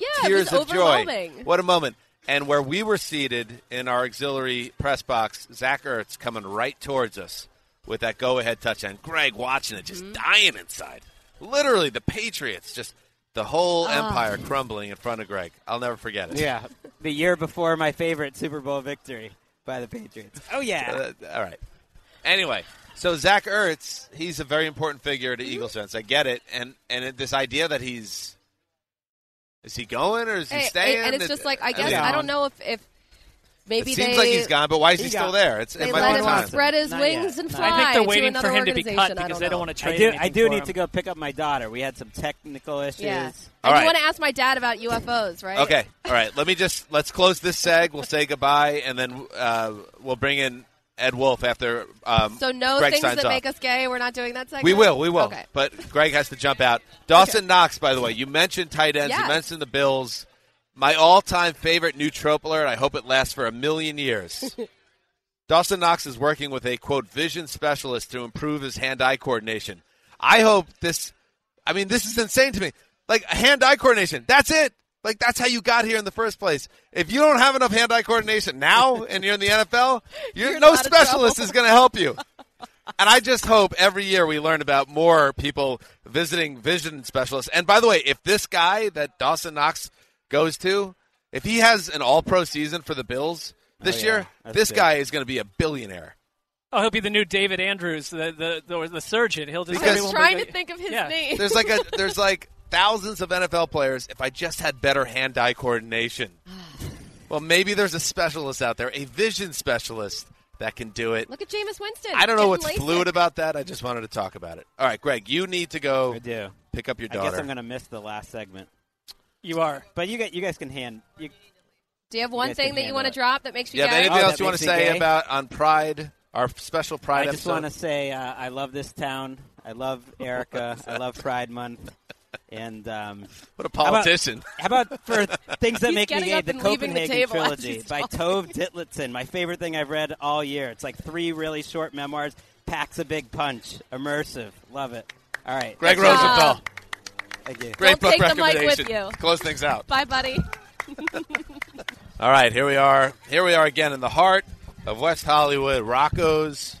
yeah, tears it was of joy. overwhelming. What a moment! And where we were seated in our auxiliary press box, Zach Ertz coming right towards us with that go ahead touchdown. Greg watching it, just Mm-hmm. dying inside. Literally, the Patriots, just the whole Ah. empire crumbling in front of Greg. I'll never forget it. Yeah, the year before my favorite Super Bowl victory by the Patriots. Oh yeah. Uh, all right. Anyway, so Zach Ertz, he's a very important figure to Mm-hmm. Eagles fans. I get it, and and it, this idea that he's is he going or is he Hey, staying? and it's just like I guess mean, I don't know if, if maybe It seems they like he's gone, but why is he, He still got- there? It's they it might let be him time. spread his Not wings yet. and fly I think they're waiting for him to be cut because don't they don't want to I trade do. I do for need him. to go pick up my daughter. We had some technical issues. Yeah. All and right. you want to ask my dad about UFOs, right? Okay, all right. Let me just let's close this seg. We'll say goodbye, and then uh, we'll bring in Ed Wolfe after. Um, So no Greg things that off. make us gay. We're not doing that segment. We will, we will. Okay. But Greg has to jump out. Dawson Knox, by the way, you mentioned tight ends. You mentioned the Bills. My all-time favorite new trope alert. I hope it lasts for a million years. Dawson Knox is working with a quote vision specialist to improve his hand-eye coordination. I hope this. I mean, this is insane to me. Like hand-eye coordination. That's it. Like that's how you got here in the first place. If you don't have enough hand-eye coordination now, and you're in the NFL, you're, You're no specialist is going to help you. And I just hope every year we learn about more people visiting vision specialists. And by the way, if this guy that Dawson Knox goes to, if he has an all pro season for the Bills oh, this Oh, yeah. year, That's this good. guy is going to be a billionaire. Oh, he'll be the new David Andrews, the the the, the surgeon. He'll just Because- I was trying to think of his Yeah. name. There's like a there's like thousands of NFL players. If I just had better hand eye coordination, well, maybe there's a specialist out there, a vision specialist that can do it. Look at Jameis Winston. I don't know getting what's LASIK. fluid about that. I just wanted to talk about it. All right, Greg, you need to go I do. pick up your daughter. I guess I'm going to miss the last segment. You are. But you guys, you guys can hand. You, Do you have one guys thing that you want to drop that makes you you have gay? anything Oh, else you want to say gay? about on Pride, our special Pride I just want to say uh, I love this town. I love Erica. I love Pride Month. And um, what a how about- politician! How about, for things that make me getting gay? The and leaving the Copenhagen trilogy by. Tove Ditlevsen. My favorite thing I've read all year. It's like three really short memoirs. Packs a big punch. Immersive. Love it. All right. Greg Good job. Rosenthal, Thank you. great Don't book take the mic with recommendation. you. Close things out. Bye, buddy. All right, here we are. Here we are again in the heart of West Hollywood, Rocco's.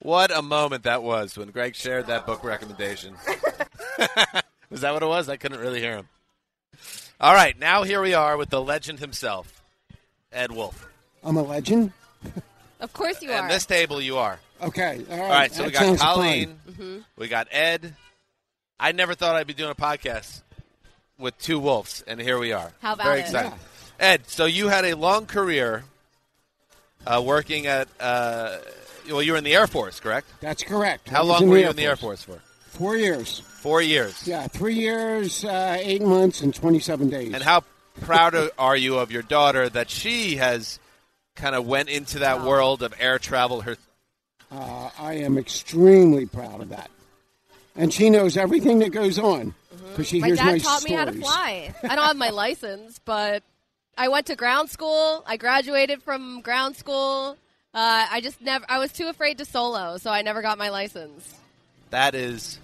What a moment that was when Greg shared that book recommendation. Was that what it was? I couldn't really hear him. All right, now here we are with the legend himself, Ed Wolfe. I'm a legend. Of course you And are. this table, you are. Okay. All right. All right, so that we got Colleen, fun. Mhm. we got Ed. I never thought I'd be doing a podcast with two wolves, and here we are. How about Very it? excited. Ed, so you had a long career uh, working at, uh, well, you were in the Air Force, correct? That's correct. How I was long in were the you Air in the Air Force for? Four years. Four years. Yeah, three years, uh, eight months, and 27 days. And how proud are you of your daughter that she has kind of went into that world of air travel her Uh, I am extremely proud of that. And she knows everything that goes on because she my hears dad my taught stories. me how to fly. I don't have my license, but I went to ground school. I graduated from ground school. Uh, I just never. I was too afraid to solo, so I never got my license. That is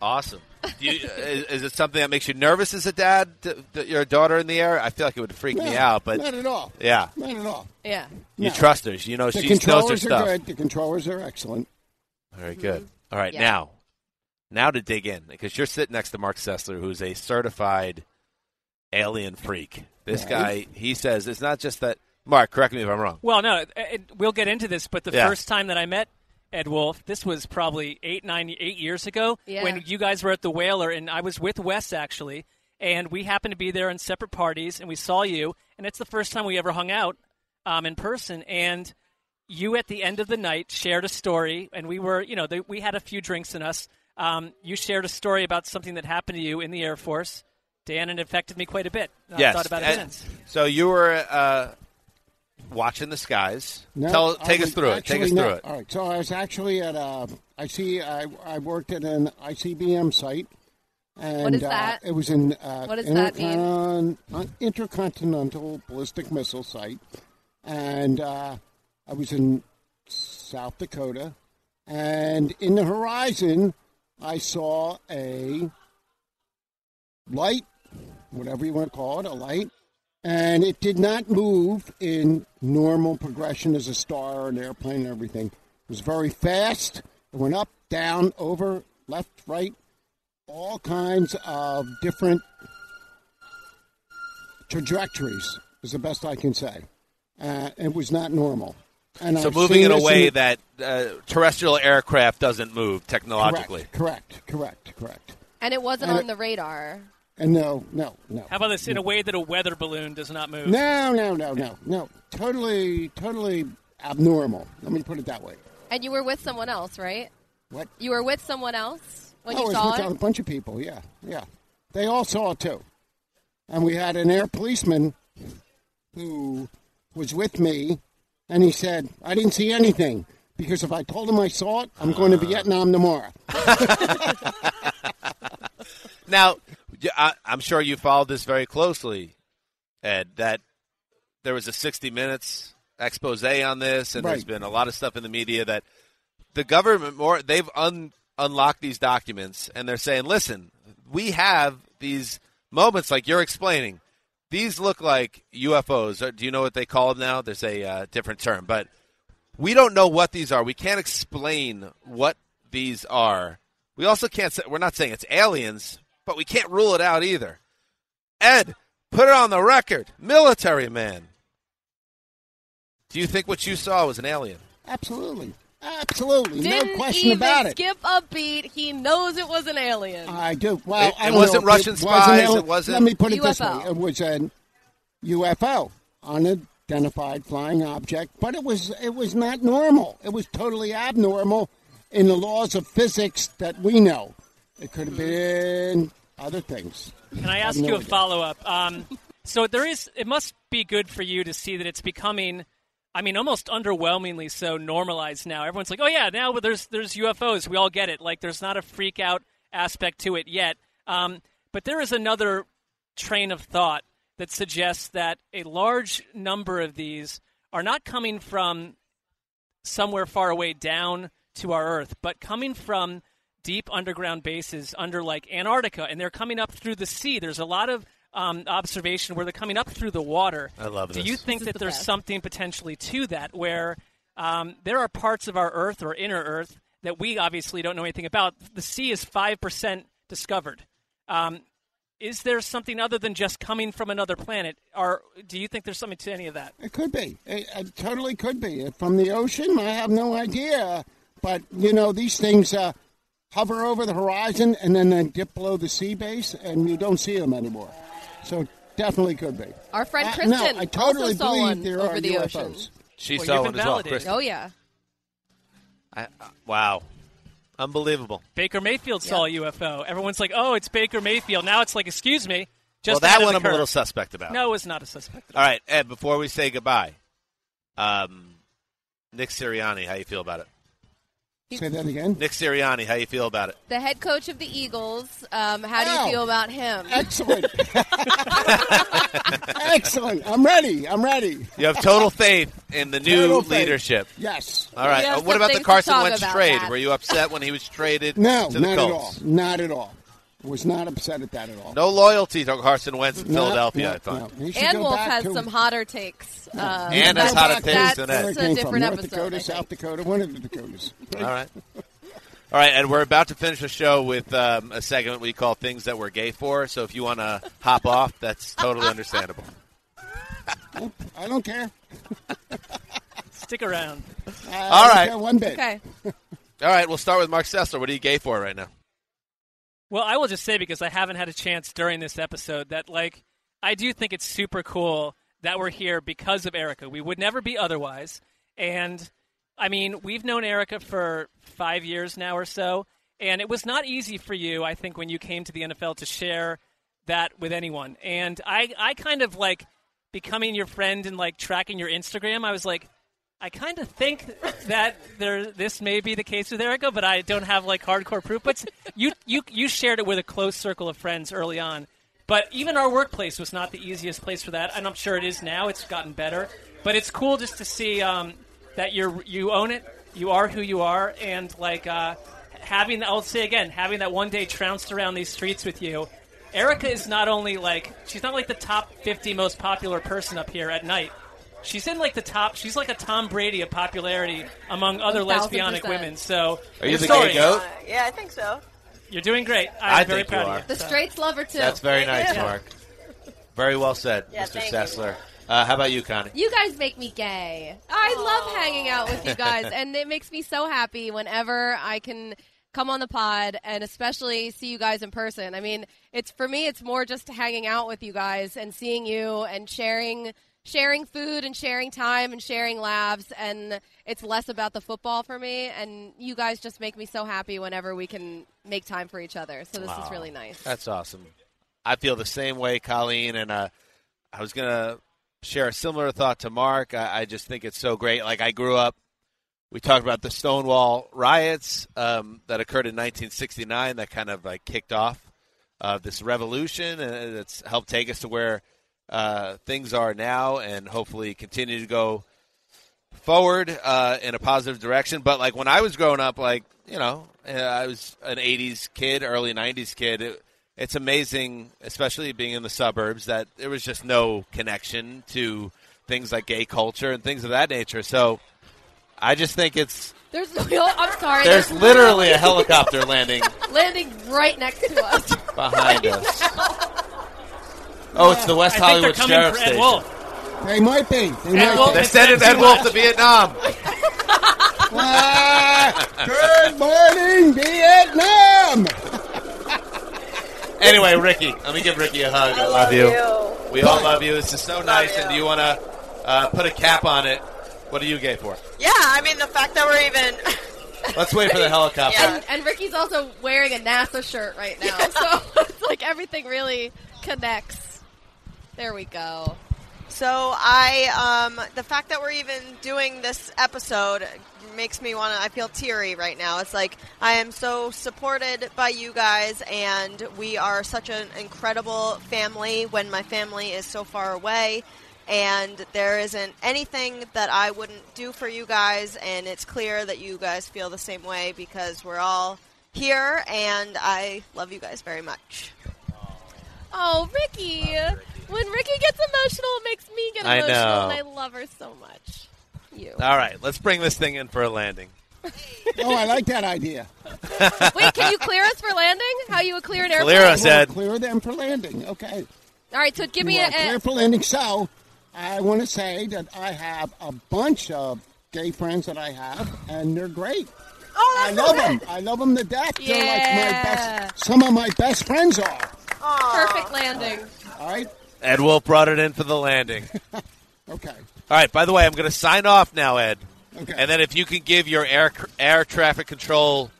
awesome. Do you, is, is it something that makes you nervous as a dad? To, that your daughter in the air? I feel like it would freak me out, but not at all. Yeah, Not at all. Yeah. you No. trust her. You know the she knows her stuff. are good. The controllers are excellent. Very good. Mm-hmm. All right, Yeah. now, now to dig in because you're sitting next to Marc Sessler, who's a certified alien freak. This Right. guy, he says it's not just that. Marc, correct me if I'm wrong. Well, no, it, it- we'll get into this, but the Yeah. first time that I met Ed Wolfe, this was probably eight, nine, eight years ago Yeah. when you guys were at the Whaler, and I was with Wes actually, and we happened to be there in separate parties, and we saw you, and it's the first time we ever hung out um, in person, and you at the end of the night shared a story, and we were, you know, the, we had a few drinks in us. Um, you shared a story about something that happened to you in the Air Force, Dan, and it affected me quite a bit. I yes. thought about it and- since. So you were uh, watching the skies. No, Tell, I take us was through it. Take us actually through not. it. All right. So I was actually at a. I see. I, I worked at an ICBM site. And, What is uh, that? it was in. Uh, What does that mean? intercon- uh, Intercontinental ballistic missile site, and uh, I was in South Dakota, and in the horizon, I saw a light, whatever you want to call it, a light, and it did not move in normal progression as a star or an airplane and everything. It was very fast. It went up, down, over, left, right, all kinds of different trajectories, is the best I can say. Uh, it was not normal. And So I've moving seen in a this way that uh, terrestrial aircraft doesn't move technologically. Correct, correct, correct. And it wasn't And on it- the radar. And no, no, no. How about this? In a way that a weather balloon does not move. No, no, no, no, no. Totally, totally abnormal. Let me put it that way. And you were with someone else, right? What? You were with someone else when oh, you it saw was with it. a bunch of people. Yeah, yeah. They all saw it too. And we had an air policeman who was with me, and he said, "I didn't see anything." Because if I told him I saw it, I'm going to ah. Vietnam tomorrow. Now, y- I, am sure you followed this very closely, Ed. That there was a 60 Minutes expose on this, and there's been a lot of stuff in the media that the government more they've un, unlocked these documents, and they're saying, "Listen, we have these moments like you're explaining. These look like UFOs. Do you know what they call them now? There's a uh, different term, but we don't know what these are. We can't explain what these are. We also can't say we're not saying it's aliens, but we can't rule it out either. Ed, put it on the record. Military man. Do you think what you saw was an alien? Absolutely. Absolutely. Didn't no question even about it. skip a beat. He knows it was an alien. I do. Well, It- I it don't wasn't know Russian it spies, wasn't it wasn't- Let me put it this way: it was a UFO, unidentified flying object, but it was it was not normal. It was totally abnormal in the laws of physics that we know. It could have been other things. Can I ask you a follow up? Um, so there is. It must be good for you to see that it's becoming. I mean, almost underwhelmingly so normalized now. Everyone's like, "Oh yeah, now there's there's UFOs. We all get it." Like, there's not a freak out aspect to it yet. Um, but there is another train of thought that suggests that a large number of these are not coming from somewhere far away down to our Earth, but coming from deep underground bases under like Antarctica, and they're coming up through the sea. There's a lot of um, observation where they're coming up through the water. I love Do you think that the there's best. something potentially to that where um, there are parts of our Earth or inner Earth that we obviously don't know anything about? The sea is five percent discovered. Um, is there something other than just coming from another planet? Or do you think there's something to any of that? It could be. It, it totally could be. From the ocean, I have no idea. But, you know, these things uh, hover over the horizon and then they dip below the sea base, and you don't see them anymore. So definitely could be. Our friend Uh, Kristen no, I totally also saw believe one there over are the UFOs. ocean. She Well, saw you've one been as well, validated. Kristen. Oh yeah. I, uh, wow, unbelievable. Baker Mayfield saw a UFO. Everyone's like, "Oh, it's Baker Mayfield." Now it's like, "Excuse me." Just well, that one I'm a little suspect about. No, it's not a suspect. All right, Ed. Before we say goodbye, um, Nick Sirianni, how you feel about it? Say that again. Nick Sirianni, how you feel about it? The head coach of the Eagles. Um, how do you feel about him? Excellent. Excellent. I'm ready. I'm ready. You have total faith in the new faith. leadership. Yes. All right. Uh, what about the Carson Wentz trade? that. Were you upset when he was traded No, to the not at all. Not at all. Was not upset at that at all. No loyalty to Carson Wentz in No, Philadelphia, no, I thought. no. And Wolfe back has to- some hotter takes. Um, And has that's- hotter takes that's than Ed. Where a came from, different North episode. Dakota, South. Dakota, one of the Dakotas. All right. All right, and we're about to finish the show with um, a segment we call "Things That We're Gay For." So if you want to hop off, that's totally understandable. I don't care. Stick around. I All don't right. care One bit. Okay. All right, we'll start with Marc Sessler. What are you gay for right now? Well, I will just say because I haven't had a chance during this episode that like I do think it's super cool that we're here because of Erica. We would never be otherwise. And I mean, we've known Erica for 5 years now or so, and it was not easy for you, I think when you came to the NFL to share that with anyone. And I I kind of like becoming your friend and like tracking your Instagram. I was like I kind of think that there this may be the case with Erica, but I don't have like hardcore proof. But you you you shared it with a close circle of friends early on. But even our workplace was not the easiest place for that, and I'm sure it is now. It's gotten better, but it's cool just to see um, that you're you own it. You are who you are, and like uh, having I'll say again, having that one day trounced around these streets with you. Erica is not only like she's not like the top 50 most popular person up here at night. She's in like the top. She's like a Tom Brady of popularity among other 1000%. lesbianic women. So, Are you your the story- gay goat? Uh, yeah, I think so. You're doing great. I'm I very think you are. of The you. so. straights love her too. That's very nice, Yeah. Marc. Very well said, Yeah, Mr. Sessler. Uh, how about you, Connie? You guys make me gay. I love hanging out with you guys, and it makes me so happy whenever I can come on the pod and especially see you guys in person. I mean, it's for me, it's more just hanging out with you guys and seeing you and sharing sharing food and sharing time and sharing laughs and it's less about the football for me and you guys just make me so happy whenever we can make time for each other so this is really nice That's awesome. I feel the same way, Colleen, and uh, I was gonna share a similar thought to Marc. I, I just think it's so great. Like I grew up, we talked about the Stonewall riots um, that occurred in 1969. That kind of like kicked off uh, this revolution, and it's helped take us to where uh, things are now, and hopefully continue to go forward uh, in a positive direction. But like when I was growing up, like you know, I was an '80s kid, early '90s kid. It, it's amazing, especially being in the suburbs, that there was just no connection to things like gay culture and things of that nature. So I just think it's there's i'm sorry there's literally a helicopter landing landing right next to us behind us. Oh, it's the West I think Hollywood they're coming Sheriff for Ed Station. Wolfe. They might be. They Ed might Wolfe be. They sending Ed Wolfe to Vietnam. Ah, good morning, Vietnam. Anyway, Ricky, let me give Ricky a hug. I, love, you. We all love you. This is so nice. And do you want to uh, put a cap on it? What are you gay for? Yeah, I mean the fact that we're even. Let's wait for the helicopter. And, and Ricky's also wearing a NASA shirt right now, so it's like everything really connects. There we go. So I, um, the fact that we're even doing this episode makes me want to. I feel teary right now. It's like I am so supported by you guys, and we are such an incredible family. When my family is so far away, and there isn't anything that I wouldn't do for you guys, and it's clear that you guys feel the same way because we're all here, and I love you guys very much. Oh, Ricky! When Ricky gets emotional, it makes me get I emotional, know. and I love her so much. You. All right, let's bring this thing in for a landing. Oh, I like that idea. Wait, can you clear us for landing? How you would clear an airplane? Clear us, Ed. Clear them for landing. Okay. All right, so give me You a, clear for landing. So, I want to say that I have a bunch of gay friends that I have, and they're great. Oh, I love so them. I love them to death. They're like my Yeah. best. Some of my best friends are. perfect landing. All right. Ed Wolfe brought it in for the landing. Okay. All right. By the way, I'm going to sign off now, Ed. Okay. And then if you can give your air air traffic control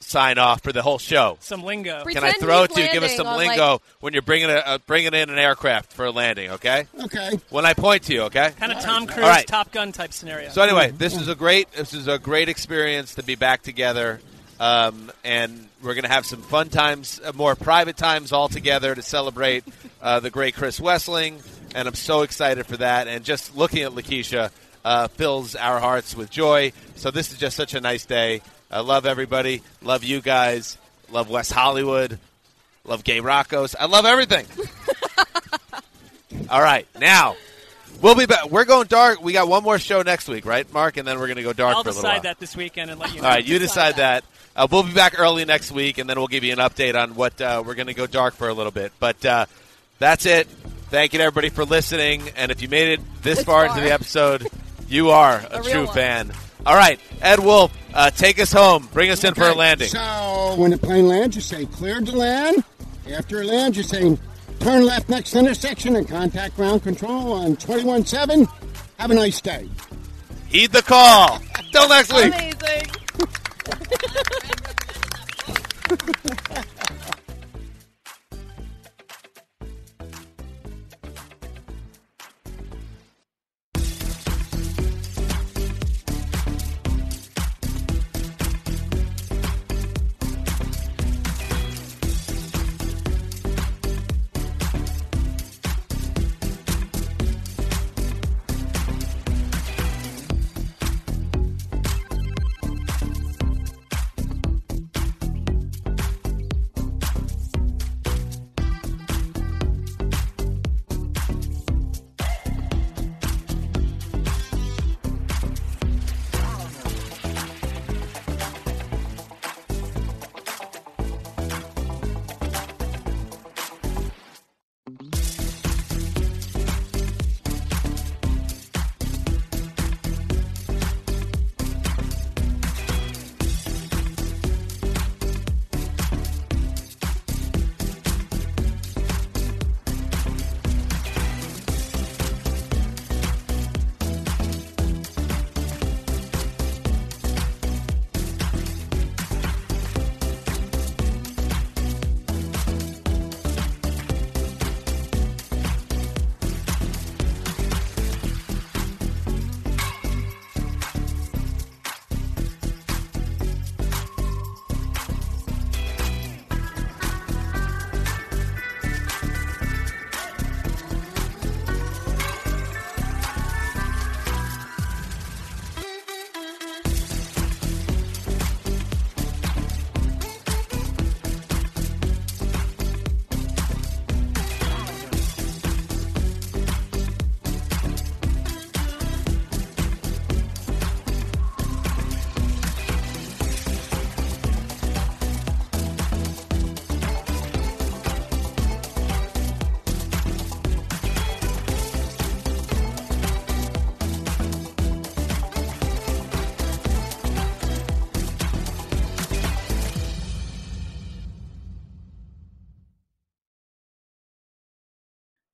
sign off for the whole show. Some lingo. Can I throw it to you? Give us some on, lingo like- when you're bringing a, uh, bringing in an aircraft for a landing. Okay. Okay. When I point to you. Okay. Kind of Tom Cruise, All right. Top Gun type scenario. So anyway, this is a great this is a great experience to be back together, um, and we're going to have some fun times, uh, more private times all together to celebrate uh, the great Chris Wesseling, and I'm so excited for that. And just looking at Lakeisha uh, fills our hearts with joy. So this is just such a nice day. I love everybody. Love you guys. Love West Hollywood. Love Gay Roccos. I love everything. all right, now. We'll be back. We're going dark. We got one more show next week, right, Marc? And then we're going to go dark I'll for a little decide that this weekend and let you know. All right, you decide that. Uh, we'll be back early next week, and then we'll give you an update on what uh, we're going to go dark for a little bit. But uh, that's it. Thank you to everybody for listening. And if you made it this, This far, far. into the episode, you are a, A true one. fan. All right, Ed Wolfe, uh, take us home. Bring us in for a landing. So when the plane lands, you say cleared to land. After it lands, you say turn left next intersection and contact ground control on 21-7. Have a nice day. Heed the call. Till next week. Amazing.